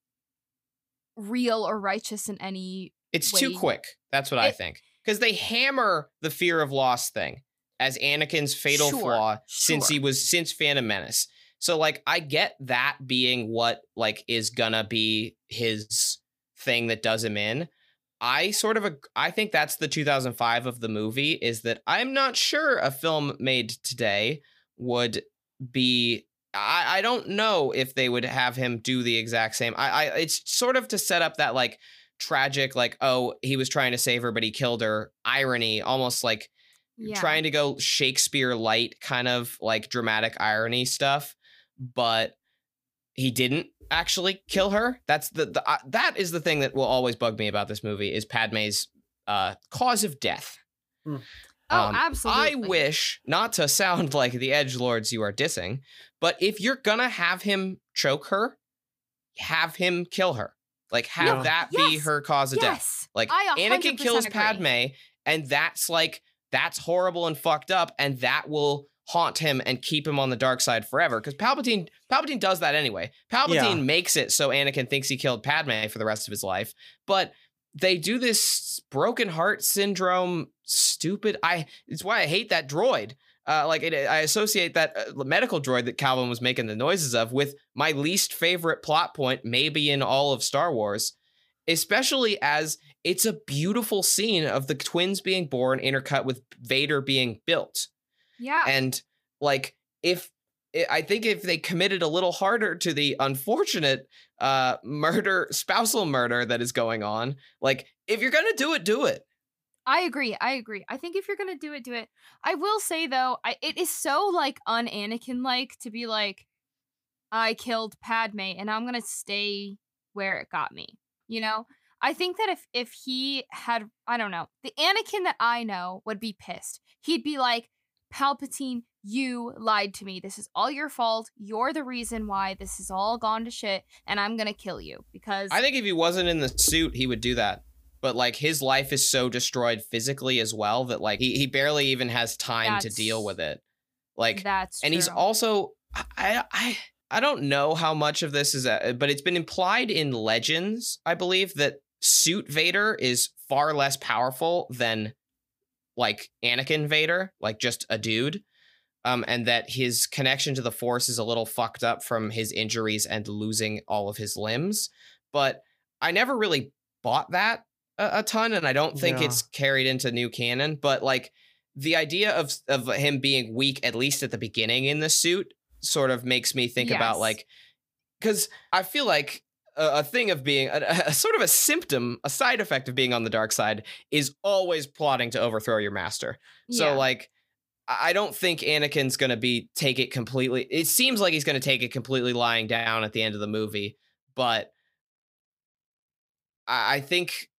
real or righteous in any It's too quick. That's what I think. Because they hammer the fear of loss thing as Anakin's fatal Sure, flaw since he was since Phantom Menace. So like I get that being what like is gonna be his thing that does him in. I sort of ag- I think that's the 2005 of the movie is that I'm not sure a film made today would be I, I don't know if they would have him do the exact same. I, I it's sort of to set up that like tragic like oh he was trying to save her but he killed her irony almost like yeah trying to go Shakespeare light kind of like dramatic irony stuff, but he didn't actually kill her. That's the, the uh, that is the thing that will always bug me about this movie is Padme's uh cause of death. oh Um, absolutely I wish not to sound like the edge lords you are dissing, but if you're gonna have him choke her, have him kill her. Like have Yeah. that be her cause of death. Like I Anakin 100% kills agree. Padme, and that's like that's horrible and fucked up, and that will haunt him and keep him on the dark side forever. Because Palpatine, Palpatine does that anyway. Palpatine Yeah. makes it so Anakin thinks he killed Padme for the rest of his life, but they do this broken heart syndrome, stupid. I. It's why I hate that droid. Uh, like it, I associate that uh, medical droid that Calvin was making the noises of with my least favorite plot point, maybe in all of Star Wars, especially as it's a beautiful scene of the twins being born intercut with Vader being built. yeah And like if I think if they committed a little harder to the unfortunate uh murder spousal murder that is going on, like if you're going to do it do it. I agree. I agree. I think if you're gonna do it, do it. I will say though, I, it is so like un Anakin like to be like, I killed Padme and I'm gonna stay where it got me. You know, I think that if if he had, I don't know, the Anakin that I know would be pissed. He'd be like, Palpatine, you lied to me. This is all your fault. You're the reason why this has all gone to shit, and I'm gonna kill you because I think if he wasn't in the suit, he would do that. But like his life is so destroyed physically as well that like he, he barely even has time to deal with it. Like that's and he's also I I I don't know how much of this is uh but it's been implied in legends I believe that suit Vader is far less powerful than like Anakin Vader like just a dude um and that his connection to the force is a little fucked up from his injuries and losing all of his limbs but I never really bought that a, a ton and I don't think Yeah. it's carried into new canon but like the idea of of him being weak at least at the beginning in the suit sort of makes me think about like because I feel like a, a thing of being a, a sort of a symptom, a side effect of being on the dark side is always plotting to overthrow your master. So Yeah. like I don't think Anakin's gonna be take it completely. It seems like he's gonna take it completely lying down at the end of the movie, but I, I think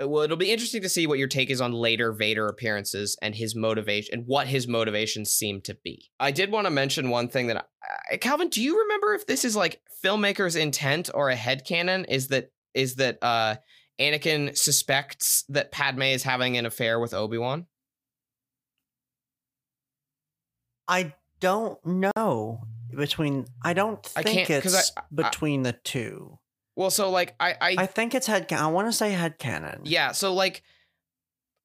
well, it'll be interesting to see what your take is on later Vader appearances and his motivation and what his motivations seem to be. I did want to mention one thing that I, Calvin, do you remember if this is like filmmakers' intent or a headcanon? Is that is that uh Anakin suspects that Padme is having an affair with Obi Wan? I don't know between. I don't I think I- it's I- between the two. Well, so like I I, I think it's head. I want to say head canon. yeah, so like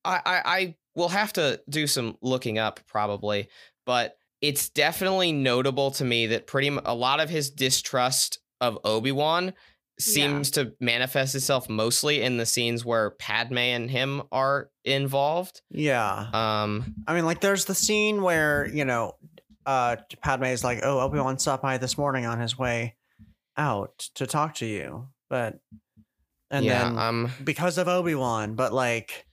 I, I I will have to do some looking up probably, but it's definitely notable to me that pretty a lot of his distrust of Obi Wan seems to manifest itself mostly in the scenes where Padme and him are involved. Yeah. Um, I mean, like, there's the scene where you know, uh, Padme is like, "Oh, Obi Wan stopped by this morning on his way out to talk to you," but and yeah, then um, because of Obi Wan, but like,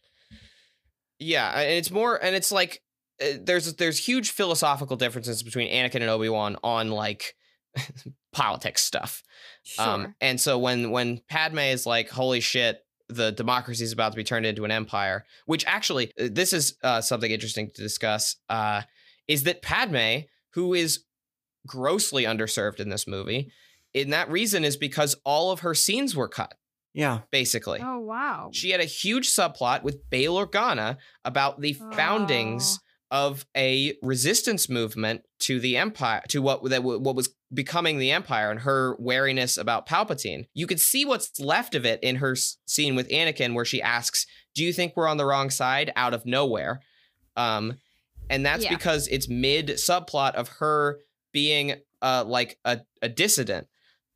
Yeah, and it's more, and it's like uh, there's there's huge philosophical differences between Anakin and Obi Wan on like politics stuff. Sure. Um, and so when when Padme is like, "Holy shit, the democracy is about to be turned into an empire," which actually uh, this is uh, something interesting to discuss, uh, is that Padme, who is grossly underserved in this movie, and that reason is because all of her scenes were cut, yeah, basically. oh wow. She had a huge subplot with Bail Organa about the foundings of a resistance movement to the empire, to what that what was becoming the empire, and her wariness about Palpatine. You could see what's left of it in her scene with Anakin, where she asks, "Do you think we're on the wrong side?" Out of nowhere, um, and that's Yeah. because it's mid subplot of her being uh like a, a dissident.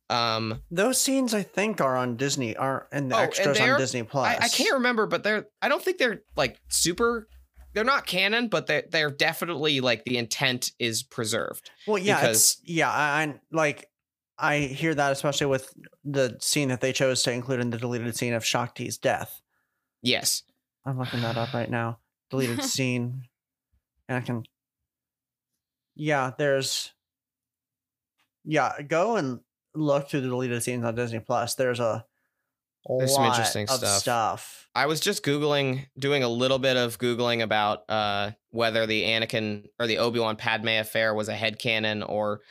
Um, those scenes I think are on Disney, are in the Oh, and extras they're- on Disney Plus. I, I can't remember, but they're I don't think they're like super they're not canon, but they're they're definitely like the intent is preserved. Well, yeah, because- it's yeah, I, I like I hear that especially with the scene that they chose to include in the deleted scene of Shaak Ti's death. Yes. I'm looking that up right now. Deleted scene, and I can. Yeah, there's. Yeah, go and look through the deleted scenes on Disney Plus. There's a There's some lot interesting of stuff. stuff. I was just googling doing a little bit of googling about uh whether the Anakin or the Obi-Wan Padme affair was a head headcanon or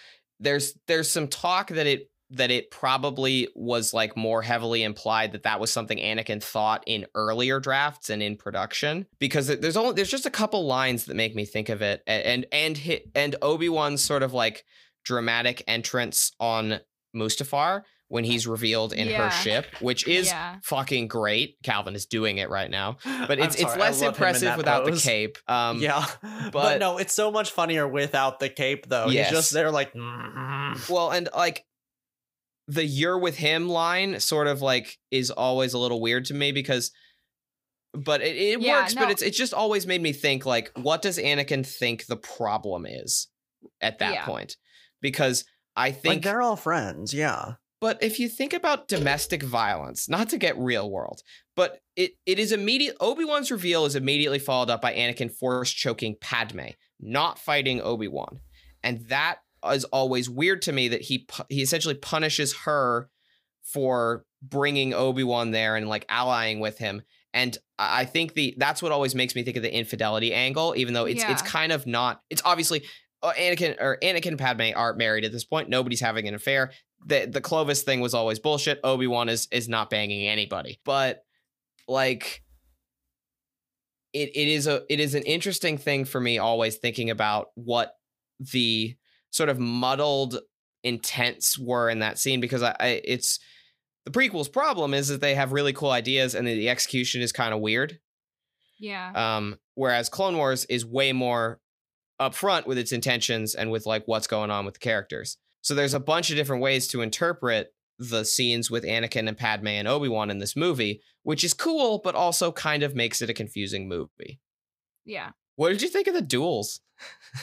there's there's some talk that it that it probably was like more heavily implied that that was something Anakin thought in earlier drafts and in production because there's only there's just a couple lines that make me think of it and and hit and Obi-Wan's sort of like dramatic entrance on Mustafar when he's revealed in Yeah. her ship which is Yeah. fucking great Calvin is doing it right now but it's it's sorry, I less love him in impressive without pose. the cape um yeah, but, but- no, it's so much funnier without the cape, though. Yes. He's just there, like. Well, and like the "you're with him" line sort of like is always a little weird to me because, but it, it Yeah, works. no. But it's it's just always made me think like, what does Anakin think the problem is at that Yeah. point? Because I think like think, they're all friends. Yeah. but if you think about domestic violence, not to get real world, but it it is immediate. Obi Wan's reveal is immediately followed up by Anakin force choking Padme, not fighting Obi Wan, and that is always weird to me that he he essentially punishes her for bringing Obi Wan there and like allying with him. And I I think the that's what always makes me think of the infidelity angle, even though it's it's kind of not. It's obviously Anakin or Anakin and Padme aren't married at this point. Nobody's having an affair. The the Clovis thing was always bullshit. Obi Wan is is not banging anybody, but like it it is a it is an interesting thing for me always thinking about what the sort of muddled intents were in that scene because I, I it's the prequel's problem is that they have really cool ideas and the execution is kind of weird. Yeah. Um, whereas Clone Wars is way more upfront with its intentions and with like what's going on with the characters. So there's a bunch of different ways to interpret the scenes with Anakin and Padme and Obi-Wan in this movie, which is cool, but also kind of makes it a confusing movie. yeah. What did you think of the duels?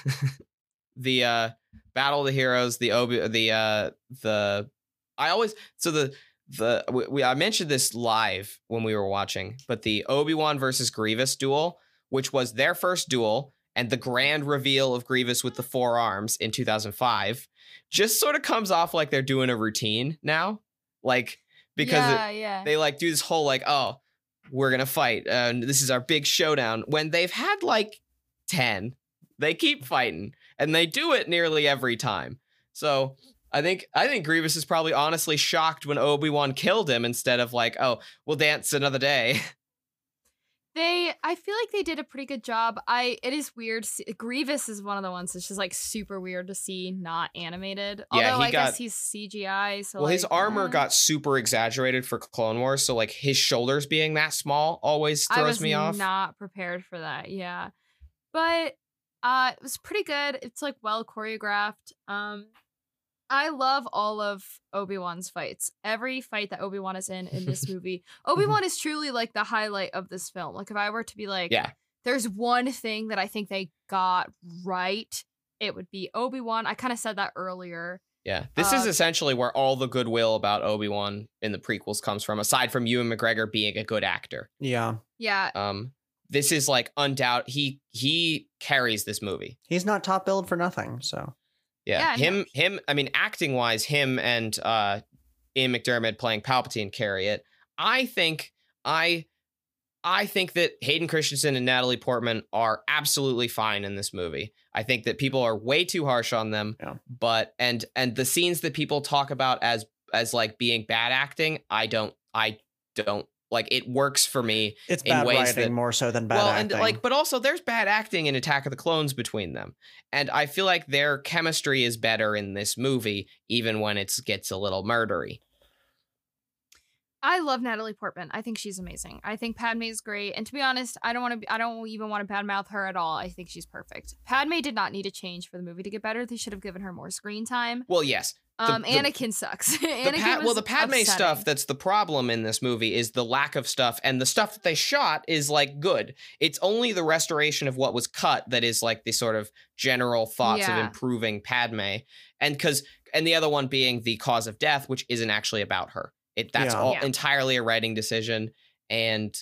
the uh Battle of the Heroes, the Obi the uh the I always so the the we, we I mentioned this live when we were watching, but the Obi-Wan versus Grievous duel, which was their first duel and the grand reveal of Grievous with the four arms in 2005, just sort of comes off like they're doing a routine now. Like because it- yeah, yeah. they like do this whole like oh we're gonna fight and this is our big showdown when they've had like 10 they keep fighting and they do it nearly every time so I think I think Grievous is probably honestly shocked when Obi Wan killed him instead of like, oh, we'll dance another day. They, I feel like they did a pretty good job. I, it is weird. Grievous is one of the ones that's just like super weird to see not animated. Yeah, Although he I got- guess he's CGI. So well, his armor eh. got super exaggerated for Clone Wars, so like his shoulders being that small always throws me off. not prepared for that. Yeah, but uh, it was pretty good. It's like well choreographed. Um, I love all of Obi Wan's fights. Every fight that Obi Wan is in in this movie, Obi Wan is truly like the highlight of this film. Like if I were to be like, Yeah. there's one thing that I think they got right, it would be Obi Wan. I kind of said that earlier. Yeah, this is Uh, essentially where all the goodwill about Obi Wan in the prequels comes from, aside from Ewan McGregor being a good actor. Yeah. Yeah, Um, this is like undoubt he he carries this movie. He's not top billed for nothing. So Yeah, Yeah, him no. him. I mean, acting wise, him and uh, Ian McDiarmid playing Palpatine carry it. I think I I think that Hayden Christensen and Natalie Portman are absolutely fine in this movie. I think that people are way too harsh on them. Yeah. But and and the scenes that people talk about as as like being bad acting, I don't I don't like it works for me it's In bad ways writing that- more so than bad well, acting. and like, but also there's bad acting in Attack of the Clones between them, and I feel like their chemistry is better in this movie, even when it gets a little murdery. I love Natalie Portman. I think she's amazing. I think Padme is great. And to be honest, I don't want to. I don't even want to badmouth her at all. I think she's perfect. Padme did not need a change for the movie to get better. They should have given her more screen time. Well, yes, The- Um, the- Anakin sucks. the Anakin Pa- well, the Padme upsetting. stuff that's the problem in this movie is the lack of stuff, and the stuff that they shot is like good. It's only the restoration of what was cut that is like the sort of general thoughts Yeah. of improving Padme, and because and the other one being the cause of death, which isn't actually about her. It that's Yeah. all Yeah. entirely a writing decision, and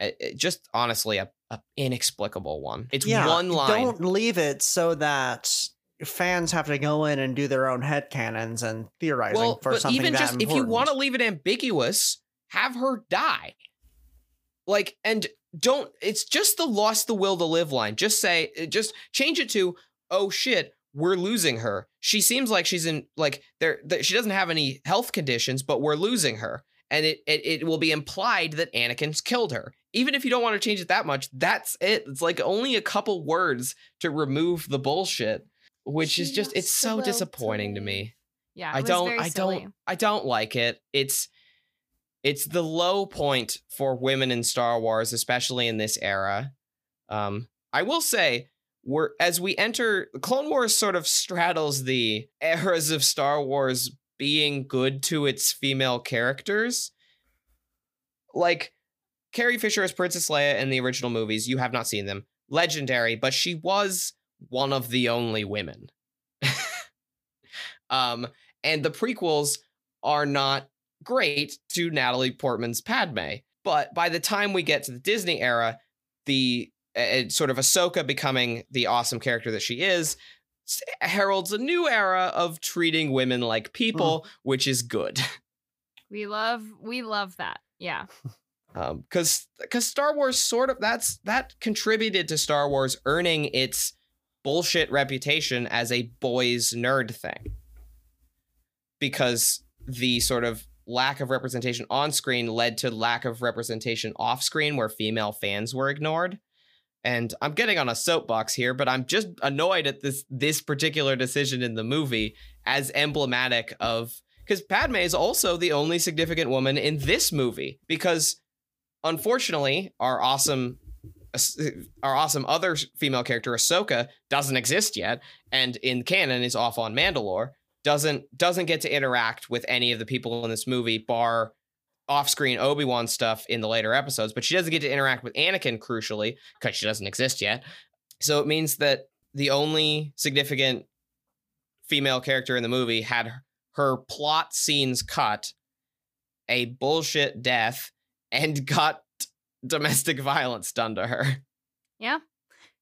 it, it just honestly a, a inexplicable one. It's yeah, one line. Don't leave it so that fans have to go in and do their own head headcanons and theorizing well, for but something even that just if you want to leave it ambiguous, have her die. Like, and don't. It's just the lost the will to live line. Just say, uh, just change it to, oh shit, we're losing her. She seems like she's in like there. there she doesn't have any health conditions, but we're losing her, and it, it it will be implied that Anakin's killed her. Even if you don't want to change it that much, that's it. It's like only a couple words to remove the bullshit, which is just it's so disappointing to me. Yeah, I don't I silly. don't I don't like it. It's it's the low point for women in Star Wars, especially in this era. Um I will say we're as we enter Clone Wars sort of straddles the eras of Star Wars being good to its female characters. Like Carrie Fisher as Princess Leia in the original movies, you have not seen them. Legendary, but she was one of the only women. um and the prequels are not great to Natalie Portman's Padme. But by the time we get to the Disney era, the uh, sort of Ahsoka becoming the awesome character that she is heralds a new era of treating women like people, which is good. We love we love that. Yeah. Um, because because Star Wars sort of that's that contributed to Star Wars earning its bullshit reputation as a boys nerd thing. Because the sort of lack of representation on screen led to lack of representation off screen where female fans were ignored. And I'm getting on a soapbox here, but I'm just annoyed at this this particular decision in the movie as emblematic of because Padme is also the only significant woman in this movie because unfortunately our awesome our awesome other female character Ahsoka doesn't exist yet and in canon is off on Mandalore doesn't doesn't get to interact with any of the people in this movie bar off-screen Obi-Wan stuff in the later episodes but she doesn't get to interact with Anakin crucially because she doesn't exist yet so it means that the only significant female character in the movie had her plot scenes cut a bullshit death and got domestic violence done to her Yeah.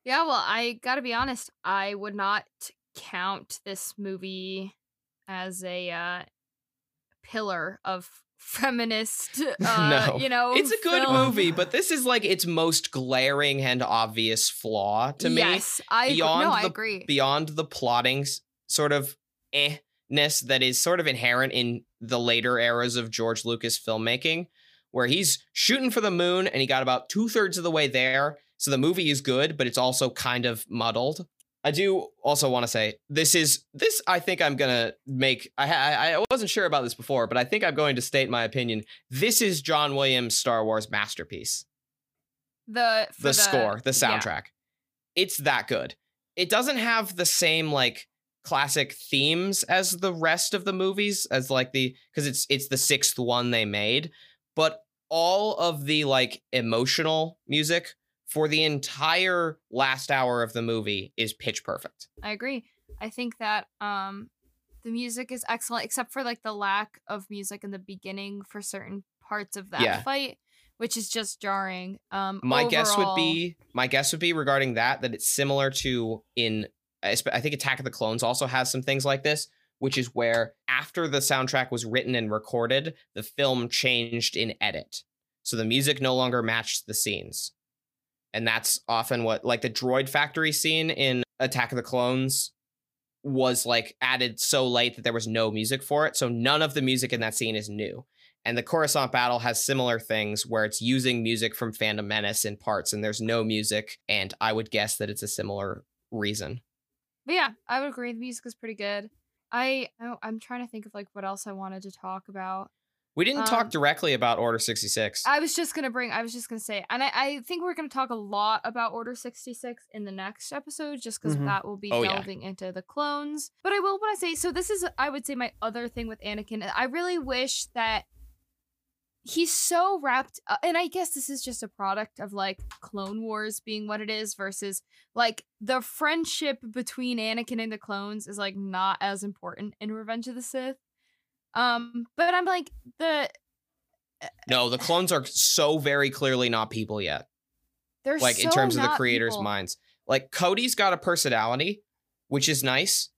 Yeah, well, I got to be honest, I would not count this movie as a uh pillar of feminist uh, No. you know. it's a good film. movie but this is like its most glaring and obvious flaw to me Yes, I beyond no, I the- agree. beyond the plotting sort of eh ness that is sort of inherent in the later eras of George Lucas filmmaking, where he's shooting for the moon and he got about two thirds of the way there. So the movie is good, but it's also kind of muddled. I do also want to say this is this. I think I'm gonna make. I, I I wasn't sure about this before, but I think I'm going to state my opinion. This is John Williams' Star Wars masterpiece. The for The, score, the yeah. soundtrack, it's that good. It doesn't have the same like classic themes as the rest of the movies, as like the because it's it's the sixth one they made, but all of the like emotional music for the entire last hour of the movie is pitch perfect. I agree. I think that um the music is excellent, except for like the lack of music in the beginning for certain parts of that Yeah. fight, which is just jarring. Um, My guess would be my guess would be regarding that that it's similar to in I think Attack of the Clones also has some things like this, which is where after the soundtrack was written and recorded, the film changed in edit. So the music no longer matched the scenes. And that's often what like the droid factory scene in Attack of the Clones was like added so late that there was no music for it. So none of the music in that scene is new. And the Coruscant battle has similar things where it's using music from Phantom Menace in parts and there's no music. And I would guess that it's a similar reason. But yeah, I would agree. The music is pretty good. I I'm trying to think of like what else I wanted to talk about. We didn't Um, talk directly about Order 66. I was just gonna bring. I was just gonna say, and I, I think we're gonna talk a lot about Order sixty six in the next episode, just because Mhm. that will be Oh, yeah. delving into the clones. But I will want to say, so this is, I would say, my other thing with Anakin. I really wish that he's so wrapped, uh, and I guess this is just a product of like Clone Wars being what it is versus like the friendship between Anakin and the clones is like not as important in Revenge of the Sith. Um, but I'm like the no, the clones are so very clearly not people yet. they're like in so terms of the creators' people. minds. Like Cody's got a personality, which is nice,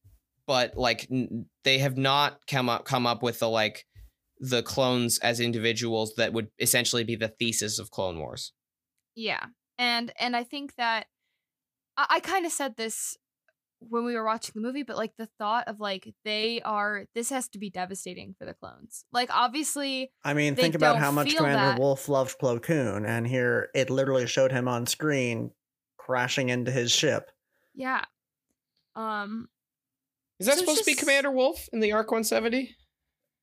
but like n- they have not come up come up with the like the clones as individuals that would essentially be the thesis of Clone Wars. Yeah, and and I think that I, I kind of said this when we were watching the movie, but like the thought of like they are this has to be devastating for the clones. Like obviously, I mean, think about how much Commander that. Wolffe loved Plo Koon, and here it literally showed him on screen crashing into his ship. yeah. Um, Is that So it's supposed to be Commander Wolffe in the Arc 170?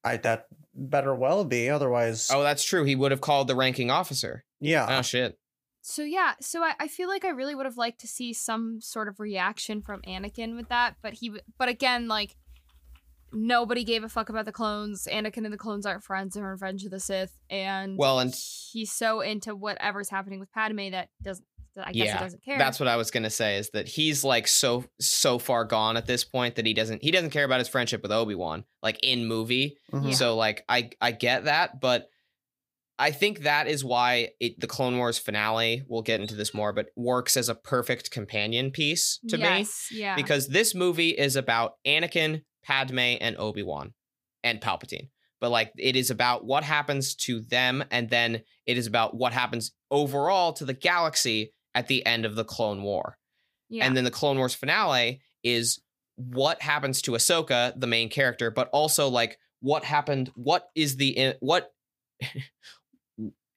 I that better well be, otherwise, Oh, that's true. He would have called the ranking officer. yeah. Oh shit. So yeah, so I, I feel like I really would have liked to see some sort of reaction from Anakin with that, but he, but again, like nobody gave a fuck about the clones. Anakin and the clones aren't friends in Revenge of the Sith, and Well, and he's so into whatever's happening with Padme that doesn't. That I guess Yeah, he doesn't care. That's what I was gonna say. Is that he's like so so far gone at this point that he doesn't he doesn't care about his friendship with Obi Wan like in movie. Mhm. Yeah. So like I I get that, but I think that is why it, the Clone Wars finale. We'll get into this more, but works as a perfect companion piece to me Yeah. because this movie is about Anakin, Padme, and Obi Wan, and Palpatine. But like it is about what happens to them, and then it is about what happens overall to the galaxy at the end of the Clone War. yeah. And then the Clone Wars finale is what happens to Ahsoka, the main character, but also like what happened, what is the what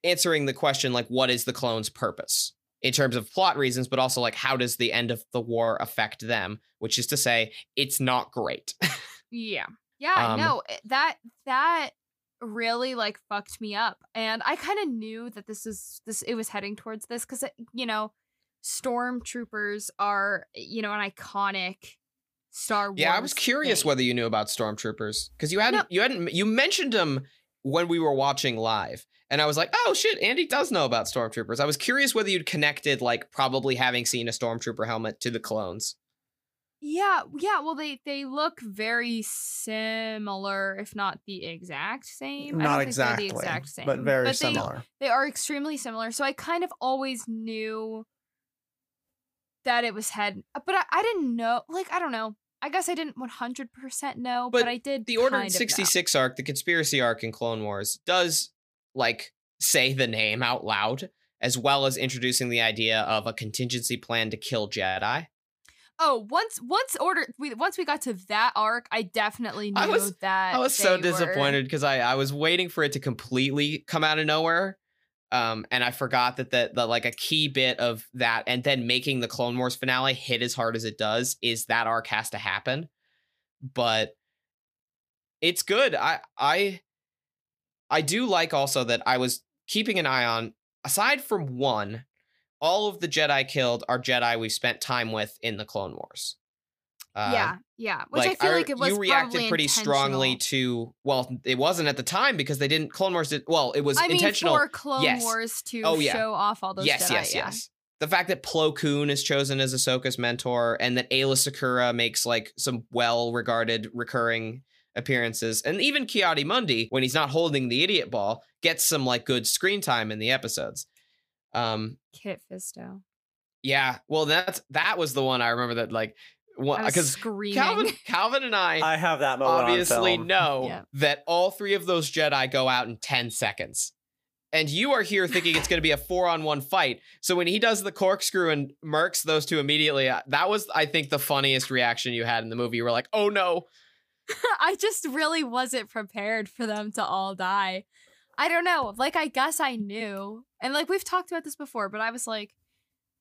answering the question like what is the clone's purpose in terms of plot reasons, but also like how does the end of the war affect them, which is to say it's not great. Yeah. Yeah, Um, no, eh, that that really like fucked me up. And I kind of knew that this is this it was heading towards this cuz eh, you know, stormtroopers are, eh, you know, an iconic Star Wars. yeah, I was curious thing. whether you knew about stormtroopers because you hadn't you hadn't you mentioned them when we were watching live. And I was like, oh shit, Andy does know about stormtroopers. I was curious whether you'd connected, like, probably having seen a stormtrooper helmet to the clones. Yeah, yeah, well they they look very similar if not the exact same. I Not don't think they're exactly, the exact same, but very they- similar. they are extremely similar. So I kind of always knew that it was head, but I, I didn't know. Like I don't know. I guess I didn't one hundred percent know, but, But I did. The Order kind of know. 66 arc, the conspiracy arc in Clone Wars, does, like, say the name out loud, as well as introducing the idea of a contingency plan to kill Jedi. Oh, once once order we once we got to that arc, I definitely knew I was- that I was so were- disappointed because I, I was waiting for it to completely come out of nowhere. Um, and I forgot that the, the like a key bit of that and then making the Clone Wars finale hit as hard as it does is that arc has to happen. But it's good. I I I do like also that I was keeping an eye on aside from one, all of the Jedi killed are Jedi we've spent time with in the Clone Wars. Uh, yeah, yeah. Which I feel like it was you reacted pretty strongly to well it wasn't at the time because they didn't clone wars did well it was I mean, intentional for Clone Yes. Wars to Oh, yeah. show off all those yes Jedi, yes yeah. yes the fact that plo koon is chosen as ahsoka's mentor and that aayla secura makes like some well regarded recurring appearances and even ki-adi-mundi when he's not holding the idiot ball gets some like good screen time in the episodes um Kit Fisto. yeah well that's that was the one i remember that like because screaming. calvin calvin and i I have that moment. obviously know Yeah. that all three of those Jedi go out in 10 seconds. And you are here thinking it's going to be a four on one fight. So when he does the corkscrew and murks those two immediately, uh, that was, I think, the funniest reaction you had in the movie. You were like, oh no. I just really wasn't prepared for them to all die. I don't know. Like, I guess I knew. And, like, we've talked about this before, but I was like,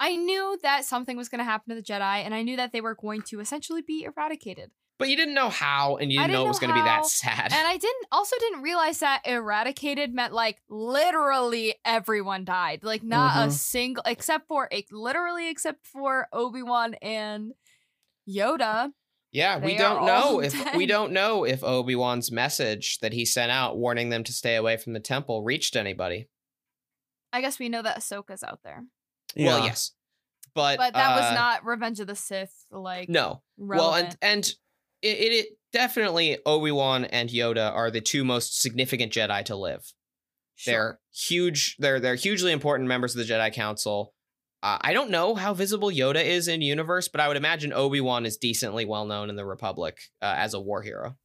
I knew that something was going to happen to the Jedi, and I knew that they were going to essentially be eradicated. But you didn't know how, and you didn't, know didn't it was going to be that sad. And I didn't also didn't realize that eradicated meant like literally everyone died. Like not a Mhm. single except for literally except for Obi-Wan and Yoda. yeah, we don't know if dead. we don't know if Obi Wan's message that he sent out warning them to stay away from the temple reached anybody. I guess we know that Ahsoka's out there. Yeah. Well, yes, but But that was uh, not Revenge of the Sith like no. relevant. Well, and and it, it, it definitely Obi Wan and Yoda are the two most significant Jedi to live. Sure. They're huge. They're they're hugely important members of the Jedi Council. Uh, I don't know how visible Yoda is in universe, but I would imagine Obi Wan is decently well known in the Republic uh, as a war hero.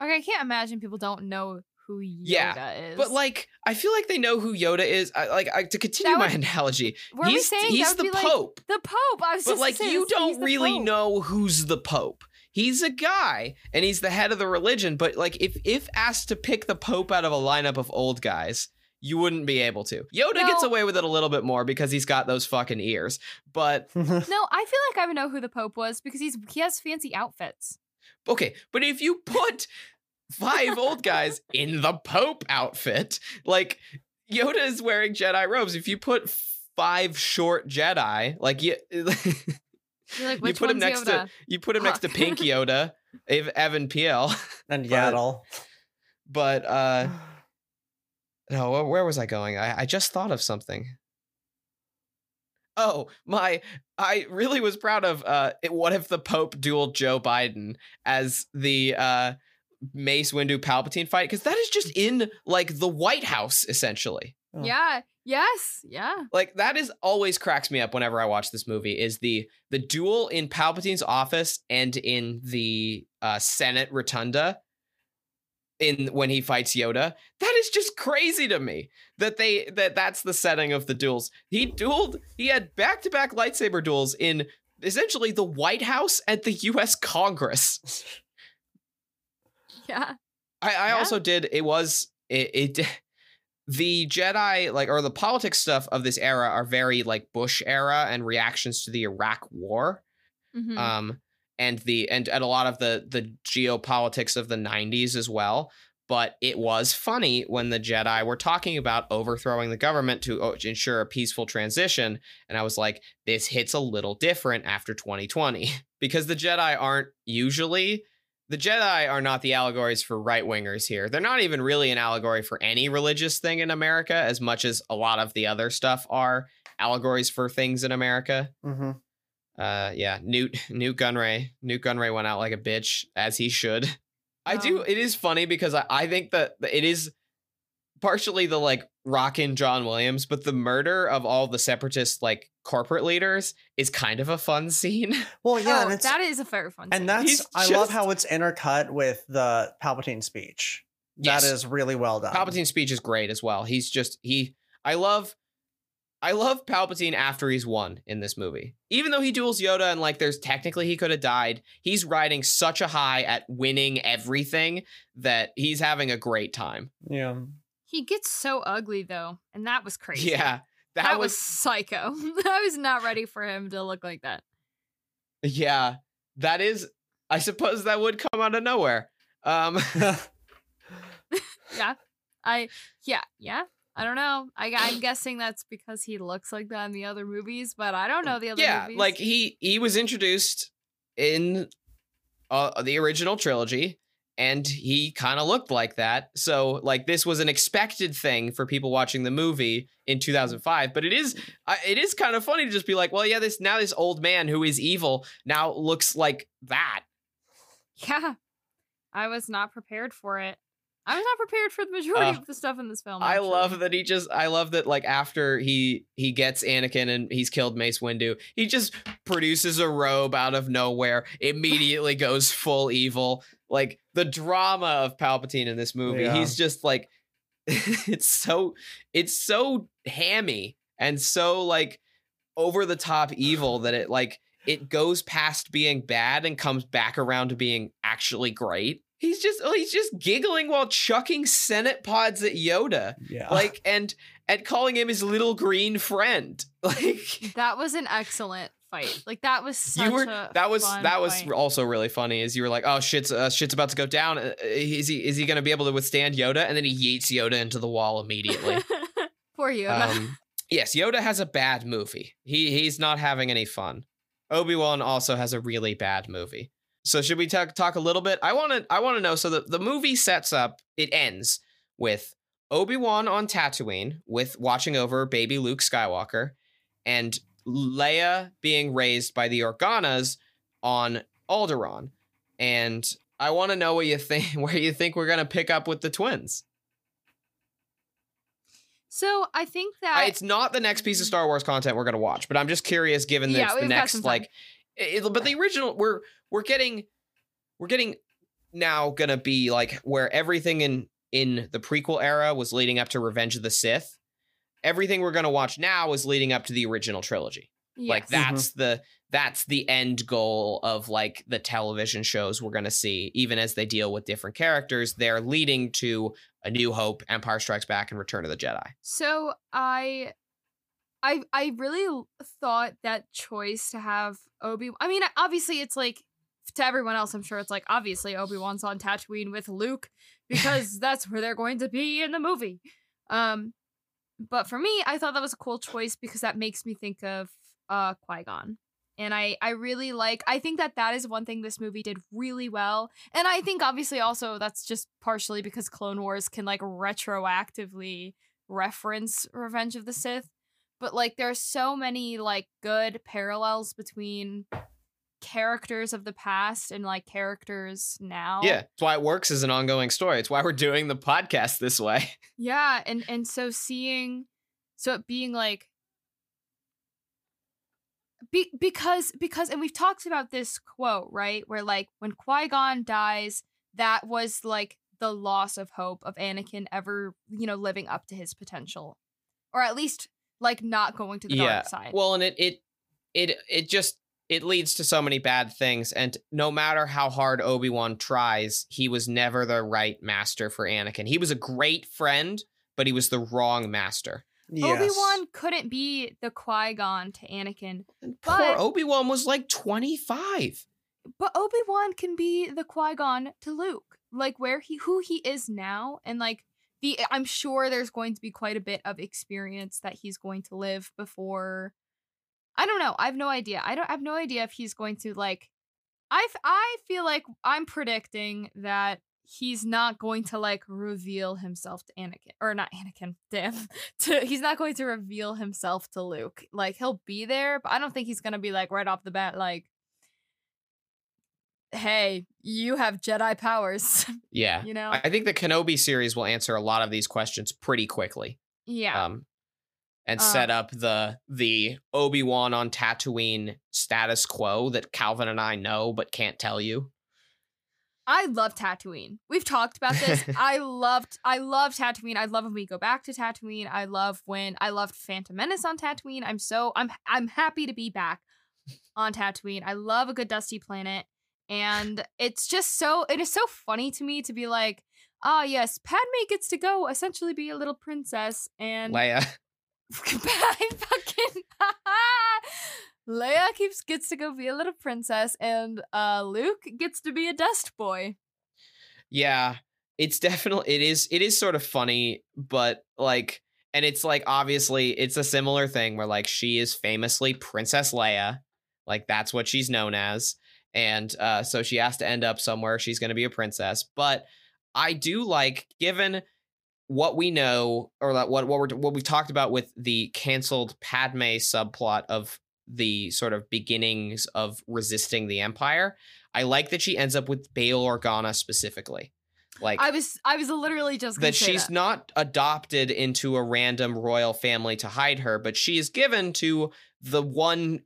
Okay, I can't imagine people don't know who Yoda Yeah, is. But like, I feel like they know who Yoda is. I, like, I, to continue That my would- analogy, were we he's saying he's the Pope. like the Pope. I was just saying. but just like saying, you don't really Pope. know who's the pope he's a guy and he's the head of the religion but like if if asked to pick the pope out of a lineup of old guys you wouldn't be able to yoda No. gets away with it a little bit more because he's got those fucking ears but No, I feel like I would know who the Pope was because he's he has fancy outfits. okay but if you put five old guys in the pope outfit. Like yoda is wearing jedi robes. If you put five short jedi like you You're like, you put him next Yoda? to you put him next to pink yoda evan pl and But- Yaddle. but uh no where- where was i going? I, I just thought of something. Oh my i really was proud of uh it, what if the pope dueled joe biden as the uh mace windu palpatine fight because that is just in like the white house essentially Oh. Yeah. Yes. Yeah. like that is always cracks me up whenever i watch this movie is the the duel in palpatine's office and in the uh senate rotunda in when he fights yoda that is just crazy to me that they that that's the setting of the duels he dueled he had back-to-back lightsaber duels in essentially the white house and the us congress Yeah. I, I Yeah. also did. It was it, it. The Jedi, like, or the politics stuff of this era are very like Bush era and reactions to the Iraq War, Mhm. um, and the and and a lot of the the geopolitics of the '90s as well. But it was funny when the Jedi were talking about overthrowing the government to uh, ensure a peaceful transition, and I was like, this hits a little different after 2020 because the Jedi aren't usually the Jedi are not the allegories for right wingers here. They're not even really an allegory for any religious thing in America, as much as a lot of the other stuff are allegories for things in America. hmm Uh, yeah, Nute Nute Gunray Nute Gunray went out like a bitch, as he should. I do. Um, It is funny because I, I think that it is partially the like rockin' John Williams, but the murder of all the separatist like corporate leaders is kind of a fun scene. Well, yeah, oh, and it's that is a very fun. Scene. And scene. that's He's I love how it's intercut with the Palpatine speech. Yes. That is really well done. Palpatine's speech is great as well. He's just he. I love I love Palpatine after he's won in this movie. Even though he duels Yoda and like there's technically he could have died, he's riding such a high at winning everything that he's having a great time. Yeah. He gets so ugly though, and that was crazy. Yeah. That, that, was, was psycho. I was not ready for him to look like that. yeah. That is I suppose that would come out of nowhere. Um Yeah, I yeah yeah. I don't know. I, I'm guessing that's because he looks like that in the other movies, but I don't know the other movies. yeah, movies. like he he was introduced in uh, the original trilogy and he kind of looked like that. So like this was an expected thing for people watching the movie in 2005, but it is uh, it is kind of funny to just be like, well, yeah, this now this old man who is evil now looks like that. yeah, I was not prepared for it. I was not prepared for the majority Uh, of the stuff in this film. I love that he just I love that like after he he gets Anakin and he's killed Mace Windu, he just produces a robe out of nowhere, immediately goes full evil. Like the drama of Palpatine in this movie, Yeah. he's just like it's so it's so hammy and so like over the top evil that it like it goes past being bad and comes back around to being actually great. He's just oh, he's just giggling while chucking Senate pods at Yoda, Yeah. like and and calling him his little green friend. Like That was an excellent fight. Like that was such you were a that was that was fight. also really funny. Is you were like, oh shit's uh, shit's about to go down. Uh, Is he is he gonna be able to withstand Yoda? And then he yeets Yoda into the wall immediately. Poor you. um, yes, Yoda has a bad movie. He he's not having any fun. Obi Wan also has a really bad movie. So should we talk talk a little bit? I want to I want to know. So the the movie sets up. It ends with Obi Wan on Tatooine with watching over baby Luke Skywalker, and Leia being raised by the Organas on Alderaan. And I want to know what you think. Where you think we're gonna pick up with the twins? so I think that I- it's not the next piece of Star Wars content we're gonna watch, but I'm just curious, given that Yeah, the next like, it, but the original we're we're getting we're getting now gonna be like where everything in in the prequel era was leading up to Revenge of the Sith. Everything we're gonna watch now is leading up to the original trilogy. Like yes. that's the that's the end goal of like the television shows we're going to see even as they deal with different characters they're leading to a new hope empire strikes back and return of the jedi So I I I really thought that choice to have Obi I mean obviously it's like to everyone else I'm sure it's like obviously Obi-Wan's on Tatooine with Luke because that's where they're going to be in the movie. Um but for me I thought that was a cool choice because that makes me think of uh Qui-Gon. And I I really like I think that that is one thing this movie did really well. And I think obviously also that's just partially because Clone Wars can like retroactively reference Revenge of the Sith, but like there's so many like good parallels between characters of the past and like characters now. yeah it's why it works as an ongoing story it's why we're doing the podcast this way Yeah, and and so seeing so it being like be, because because and we've talked about this quote, right? Where like when Qui-Gon dies, that was like the loss of hope of Anakin ever, you know, living up to his potential. Or at least like not going to the yeah dark side. well and it it it it just it leads to so many bad things and no matter how hard obi-wan tries he was never the right master for anakin he was a great friend but he was the wrong master yes. Obi-Wan couldn't be the Qui-Gon to Anakin, and But- poor obi-wan was like 25 but Obi-Wan can be the Qui-Gon to Luke. Like where he who he is now and like the I'm sure there's going to be quite a bit of experience that he's going to live before I don't know. I have no idea. I don't I have no idea if he's going to like I I feel like I'm predicting that he's not going to like reveal himself to Anakin or not Anakin. Damn. To he's not going to reveal himself to Luke. Like he'll be there, but I don't think he's going to be like right off the bat like hey, you have Jedi powers. yeah you know? I I think the Kenobi series will answer a lot of these questions pretty quickly. yeah. Um, and Uh, set up the the Obi Wan on Tatooine status quo that Calvin and I know but can't tell you. I love Tatooine. We've talked about this. I loved I love Tatooine. I love when we go back to Tatooine. I love when I loved Phantom Menace on Tatooine. I'm so I'm I'm happy to be back on Tatooine. I love a good dusty planet. And it's just so it is so funny to me to be like, ah yes, Padme gets to go essentially be a little princess and Leia. I fucking Leia keeps gets to go be a little princess, and uh Luke gets to be a dust boy. Yeah, it's definitely it is it is sort of funny, but like and it's like obviously it's a similar thing where like she is famously Princess Leia, like that's what she's known as, and uh, so she has to end up somewhere. She's going to be a princess, but I do like given what we know or what what we're what we've talked about with the canceled Padme subplot of the sort of beginnings of resisting the empire. I like that she ends up with Bail Organa specifically. Like I was I was literally just gonna that say she's that. not adopted into a random royal family to hide her, but she is given to the one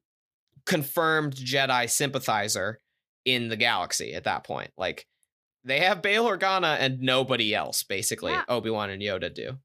confirmed Jedi sympathizer in the galaxy at that point. Like they have Bail Organa and nobody else, basically. Yeah. Obi-Wan and Yoda do.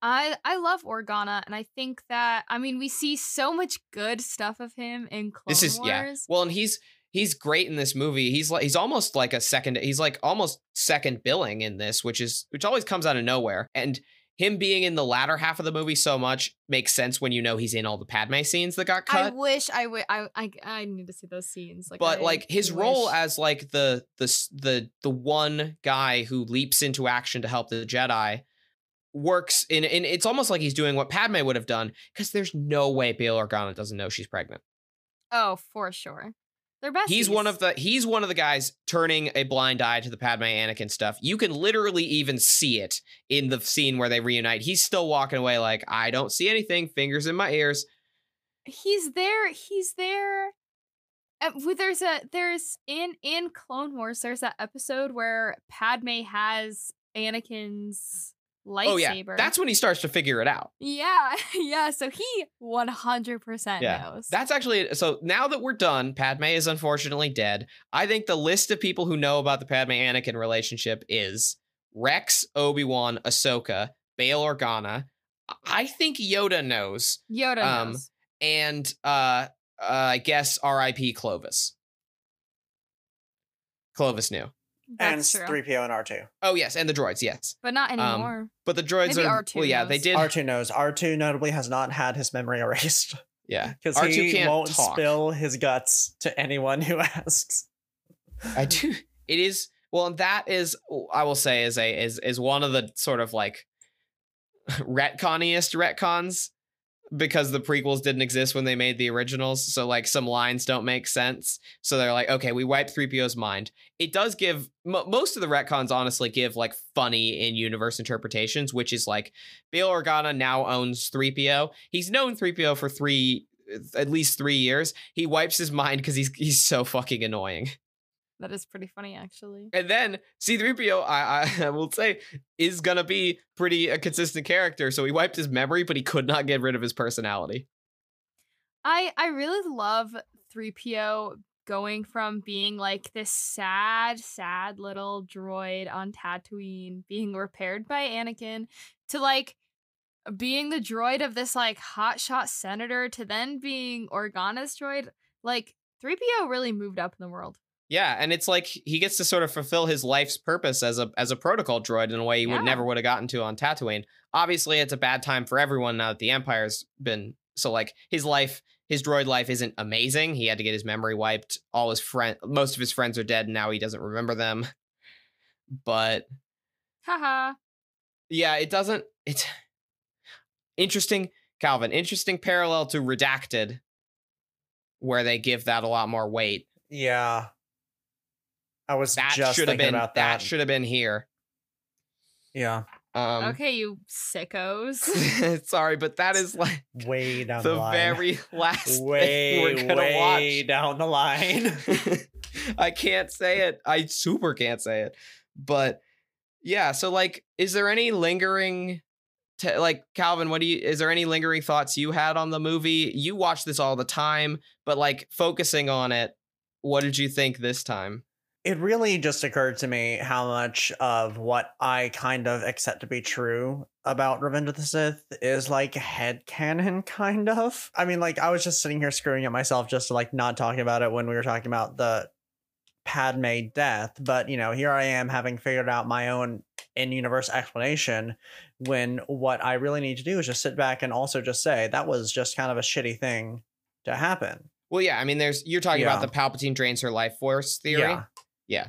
I I love Organa, and I think that I mean we see so much good stuff of him in Clone this is Wars. yeah. Well, and he's he's great in this movie. He's like he's almost like a second. He's like almost second billing in this, which is which always comes out of nowhere. And him being in the latter half of the movie so much makes sense when you know he's in all the Padme scenes that got cut. I wish I would I, I I need to see those scenes. Like, but I like his role wish- as like the the the the one guy who leaps into action to help the Jedi works in in it's almost like he's doing what Padme would have done because there's no way Bail Organa doesn't know she's pregnant. oh for sure they're best. He's one of the he's one of the guys turning a blind eye to the Padme Anakin stuff. You can literally even see it in the scene where they reunite. He's still walking away like I don't see anything, fingers in my ears. he's there he's there uh, there's a there's in in clone wars there's that episode where padme has anakin's lightsaber Oh yeah, that's when he starts to figure it out. yeah yeah so he 100% Yeah, knows That's actually so. Now that we're done, Padme is unfortunately dead. I think the list of people who know about the Padme Anakin relationship is Rex, Obi Wan, Ahsoka, Bail Organa. I think Yoda knows, yoda um, knows and uh, uh I guess R.I.P. Clovis. Clovis knew. And that's true 3PO and R2. Oh yes, and the droids, yes. but not um, anymore But the droids Maybe are R2 well, yeah, they did. R2 knows. R2 notably has not had his memory erased yeah, because R2 he can't won't talk. spill his guts to anyone who asks. I do. It is well, and that is I will say is a is is one of the sort of like retconiest retcons because the prequels didn't exist when they made the originals. So like some lines don't make sense. So they're like, okay, we wiped 3PO's mind. It does give mo most of the retcons honestly give like funny in universe interpretations, which is like Bail Organa now owns 3PO. He's known 3PO for three at least three years. He wipes his mind because he's he's so fucking annoying. That is pretty funny actually And then C3PO, I, I, I will say, is gonna be pretty a consistent character. So he wiped his memory, but he could not get rid of his personality. I I really love 3PO going from being like this sad, sad little droid on Tatooine being repaired by Anakin to like being the droid of this like hotshot senator to then being Organa's droid. Like 3PO really moved up in the world. Yeah, and it's like he gets to sort of fulfill his life's purpose as a as a protocol droid in a way he Yeah. would never would have gotten to on Tatooine. Obviously, it's a bad time for everyone now that the Empire's been so like his life, his droid life isn't amazing. He had to get his memory wiped. All his friend, most of his friends are dead, and now he doesn't remember them. But Haha. yeah, it doesn't. It's interesting, Calvin. Interesting parallel to Redacted, where they give that a lot more weight. Yeah. I was That just should have thinking been about that, that. should have been here. yeah. Um, okay, you sickos. sorry, but that is like Way down the, the line. very last way, thing we're gonna way watch. down the line. I can't say it. I super can't say it. But yeah, so like, is there any lingering, t- like Calvin? What do you? Is there any lingering thoughts you had on the movie? You watch this all the time, but like focusing on it, what did you think this time? It really just occurred to me how much of what I kind of accept to be true about Revenge of the Sith is like head canon kind of. I mean, like I was just sitting here screwing at myself just to like not talking about it when we were talking about the Padme death, but you know, here I am having figured out my own in-universe explanation when what I really need to do is just sit back and also just say that was just kind of a shitty thing to happen. Well, yeah, I mean, there's you're talking Yeah. about the Palpatine drains her life force theory. Yeah. Yeah,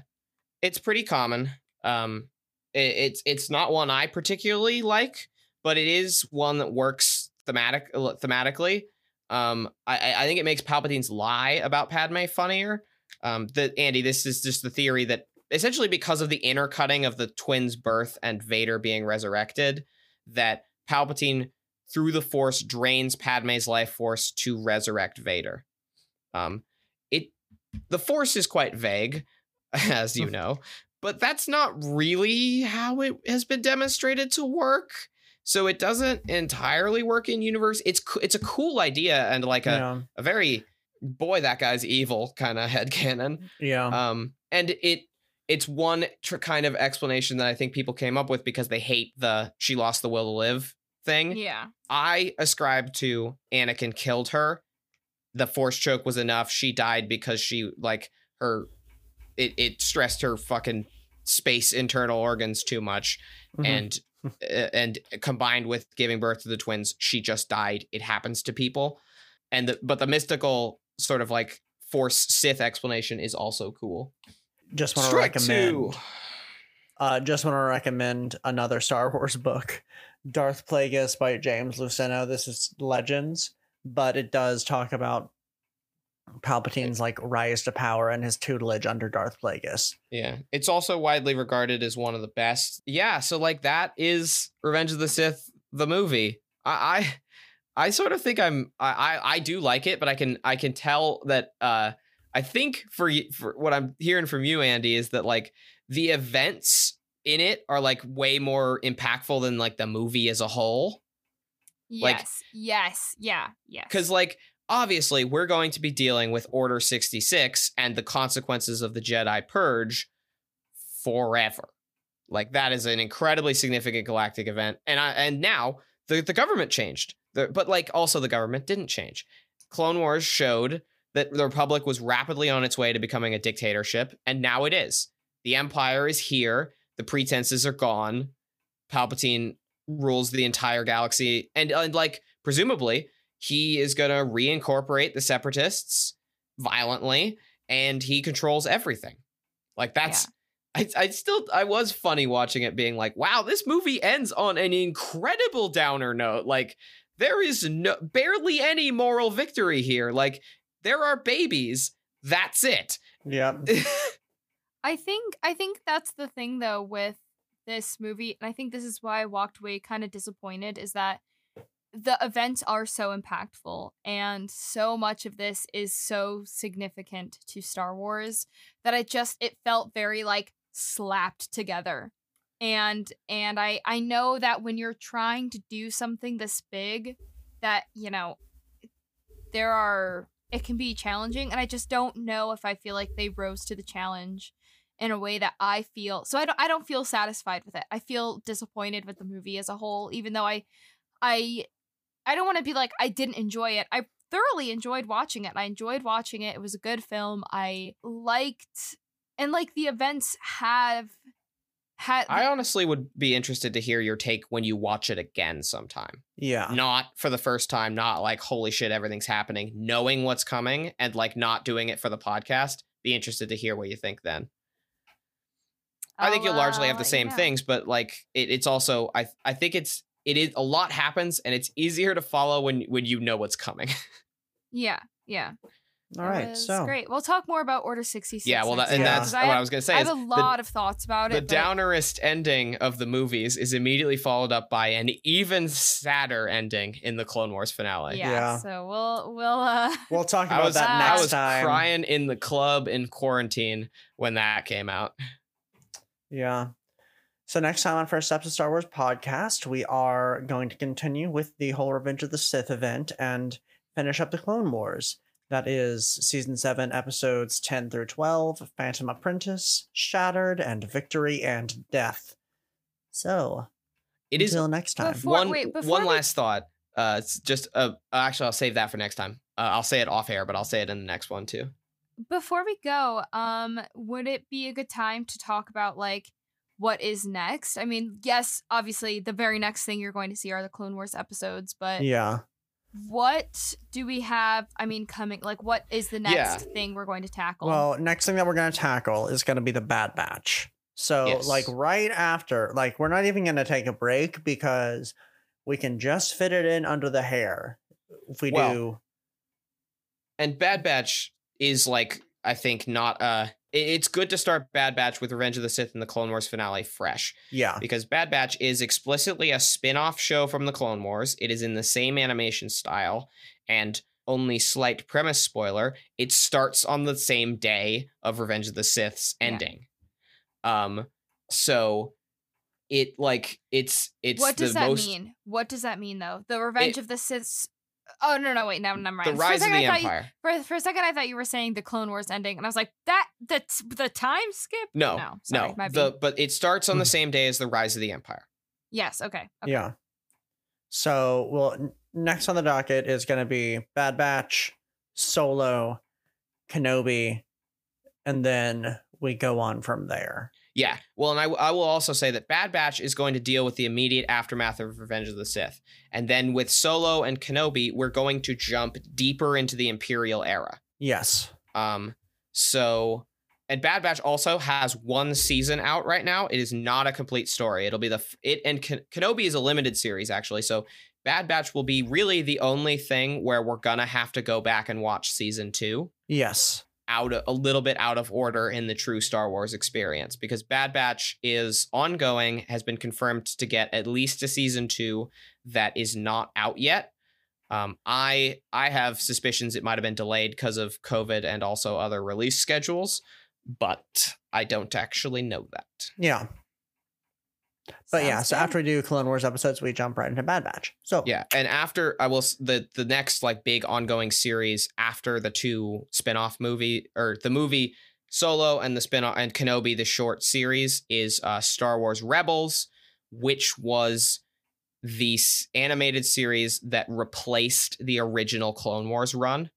it's pretty common. Um, it, it's it's not one I particularly like, but it is one that works thematic uh, thematically. Um, I I- think it makes Palpatine's lie about Padme funnier. Um, that Andy, this is just the theory that essentially because of the intercutting of the twins' birth and Vader being resurrected, that Palpatine through the Force drains Padme's life force to resurrect Vader. Um, it the Force is quite vague, as you know, but that's not really how it has been demonstrated to work. So it doesn't entirely work in universe. It's co- it's a cool idea and like a, yeah. a very boy that guy's evil kind of head headcanon. Yeah. Um, and it it's one tr- kind of explanation that I think people came up with because they hate the she lost the will to live thing. Yeah. I ascribe to Anakin killed her. The force choke was enough. She died because she like her it it stressed her fucking space internal organs too much Mhm. and uh, and combined with giving birth to the twins, she just died. It happens to people. And the but the mystical sort of like force Sith explanation is also cool. just want to recommend two. uh just want to recommend another Star Wars book, Darth Plagueis by James Luceno. This is Legends, but it does talk about Palpatine's like rise to power and his tutelage under Darth Plagueis. Yeah. It's also widely regarded as one of the best. Yeah, so like that is Revenge of the Sith the movie. I I, I sort of think I'm I, I I do like it, but I can I can tell that uh I think for for what I'm hearing from you Andy is that like the events in it are like way more impactful than like the movie as a whole. Like- Yes. yes. Yeah. Yes. Because, like, obviously, we're going to be dealing with Order 66 and the consequences of the Jedi Purge forever. Like, that is an incredibly significant galactic event. And I, and now the, the government changed. The, but, like, also the government didn't change. Clone Wars showed that the Republic was rapidly on its way to becoming a dictatorship, and now it is. The Empire is here. The pretenses are gone. Palpatine rules the entire galaxy, and, and like presumably he is going to reincorporate the separatists violently and he controls everything. Like that's I, I still i was funny watching it being like wow this movie ends on an incredible downer note. Like there is no barely any moral victory here. Like there are babies. That's it. Yeah. I think I think that's the thing though with this movie, and I think this is why I walked away kind of disappointed, is that the events are so impactful and so much of this is so significant to Star Wars that I just it felt very like slapped together. And and I I know that when you're trying to do something this big that, you know, there are it can be challenging and I just don't know if I feel like they rose to the challenge in a way that I feel. So I don't I don't feel satisfied with it. I feel disappointed with the movie as a whole even though I I I don't want to be like I didn't enjoy it. I thoroughly enjoyed watching it. I enjoyed watching it. It was a good film. I liked and like the events have had i honestly would be interested to hear your take when you watch it again sometime Yeah. not for the first time, not like holy shit, everything's happening, knowing what's coming and like not doing it for the podcast. Be interested to hear what you think then. I think I'll, you'll largely uh, have the let you same know. things, but like it, it's also I I think it's it is a lot happens and it's easier to follow when when you know what's coming. Yeah, yeah. All right, It So great. We'll talk more about Order 66. yeah, well, that, and time, Yeah. that's 'cause what I I was gonna say. I have a the- lot of thoughts about the it. The downerest ending of the movies is immediately followed up by an even sadder ending in the Clone Wars finale. yeah, Yeah. So we'll we'll uh we'll talk about was that I I next was time. crying in the club in quarantine when that came out. Yeah. So next time on First Steps of Star Wars podcast, we are going to continue with the whole Revenge of the Sith event and finish up the Clone Wars. That is season 7, episodes 10 through 12 Phantom Apprentice, Shattered, and Victory and Death. So, It is until next time. Before- one wait, one we- last thought. Uh, it's just uh, actually I'll save that for next time. Uh, I'll say it off air, but I'll say it in the next one too. Before we go, um, would it be a good time to talk about like what is next? I mean, yes, obviously the very next thing you're going to see are the Clone Wars episodes, but yeah. what do we have? I mean, coming like what is the next Yeah. thing we're going to tackle? Well, next thing that we're going to tackle is going to be the Bad Batch. So, Yes. like, right after, like, we're not even going to take a break because we can just fit it in under the hair if we Well, do. And Bad Batch is like I think not uh it- it's good to start Bad Batch with Revenge of the Sith and the Clone Wars finale fresh Yeah. because Bad Batch is explicitly a spin-off show from the Clone Wars. It is in the same animation style and only slight premise spoiler, it starts on the same day of Revenge of the Sith's Yeah. ending. Um so it like it's it's what does the that most mean? What does that mean though? The Revenge It- of the Sith. Oh no no wait no never mind. the For a rise of the I thought you- empire. for, for a second, I thought you were saying the Clone Wars ending, and I was like, that the t- the time skip. No, no, sorry, no. The but it starts on the Mhm. same day as the rise of the empire. yes, okay, okay. Yeah. So, well, n- next on the docket is going to be Bad Batch, Solo, Kenobi, and then we go on from there. Yeah. Well, and I, I will also say that Bad Batch is going to deal with the immediate aftermath of Revenge of the Sith. And then with Solo and Kenobi, we're going to jump deeper into the Imperial era. Yes. Um, so, and Bad Batch also has one season out right now. It is not a complete story. It'll be the, it, and Ken- Kenobi is a limited series, actually. So, Bad Batch will be really the only thing where we're gonna have to go back and watch season two Yes. Out a little bit out of order in the true Star Wars experience because Bad Batch is ongoing, has been confirmed to get at least a season two that is not out yet. Um, I I have suspicions it might have been delayed because of COVID and also other release schedules, but I don't actually know that. Yeah. But yeah, Sounds so good. after we do Clone Wars episodes, we jump right into Bad Batch. So, Yeah, and after I will the the next like big ongoing series after the two spin-off movie or the movie Solo and the spin-off and Kenobi the short series is uh Star Wars Rebels, which was the animated series that replaced the original Clone Wars run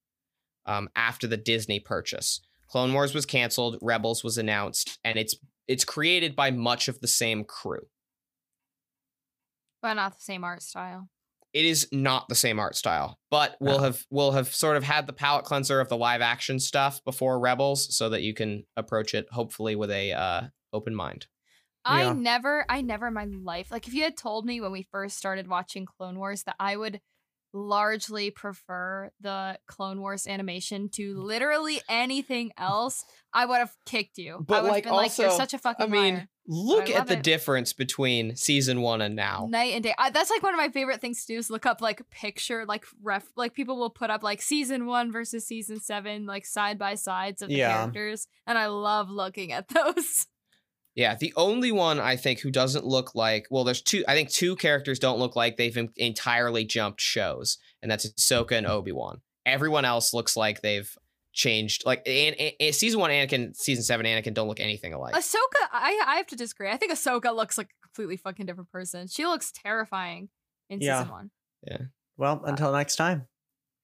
um after the Disney purchase. Clone Wars was canceled, Rebels was announced, and it's it's created by much of the same crew. But not the same art style. it is not the same art style, but we'll No. have we'll have sort of had the palette cleanser of the live action stuff before Rebels, so that you can approach it hopefully with a uh, open mind. I Yeah. never, I never in my life, like if you had told me when we first started watching Clone Wars that I would largely prefer the Clone Wars animation to literally anything else, I would have kicked you. But, I would have like, been like, you're such a fucking I mean, liar. Look at the it. difference between season one and now. Night and day. I, that's like one of my favorite things to do is look up like picture, like ref, like people will put up like season one versus season seven, like side by sides of the Yeah. characters, and I love looking at those. Yeah, the only one I think who doesn't look like well, there's two. I think two characters don't look like they've entirely jumped shows, and that's Ahsoka and mm. Obi Wan. Everyone else looks like they've changed. Like and, and, season one Anakin, season seven Anakin don't look anything alike. Ahsoka, I I have to disagree. I think Ahsoka looks like a completely fucking different person. She looks terrifying in Yeah. season one. Yeah. Well, uh, until next time,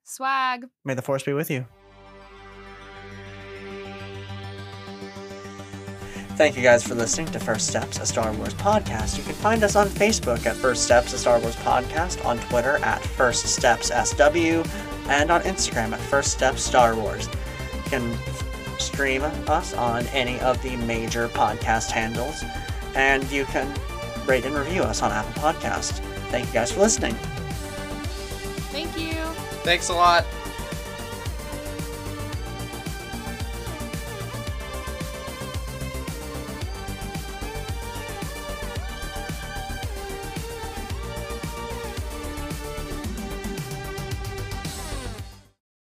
Swag. may the Force be with you. Thank you guys for listening to First Steps, a Star Wars podcast. You can find us on Facebook at First Steps, a Star Wars podcast, on Twitter at First Steps SW, and on Instagram at First Step Star Wars. You can stream us on any of the major podcast handles, and you can rate and review us on Apple Podcast. Thank you guys for listening. Thank you. Thanks a lot.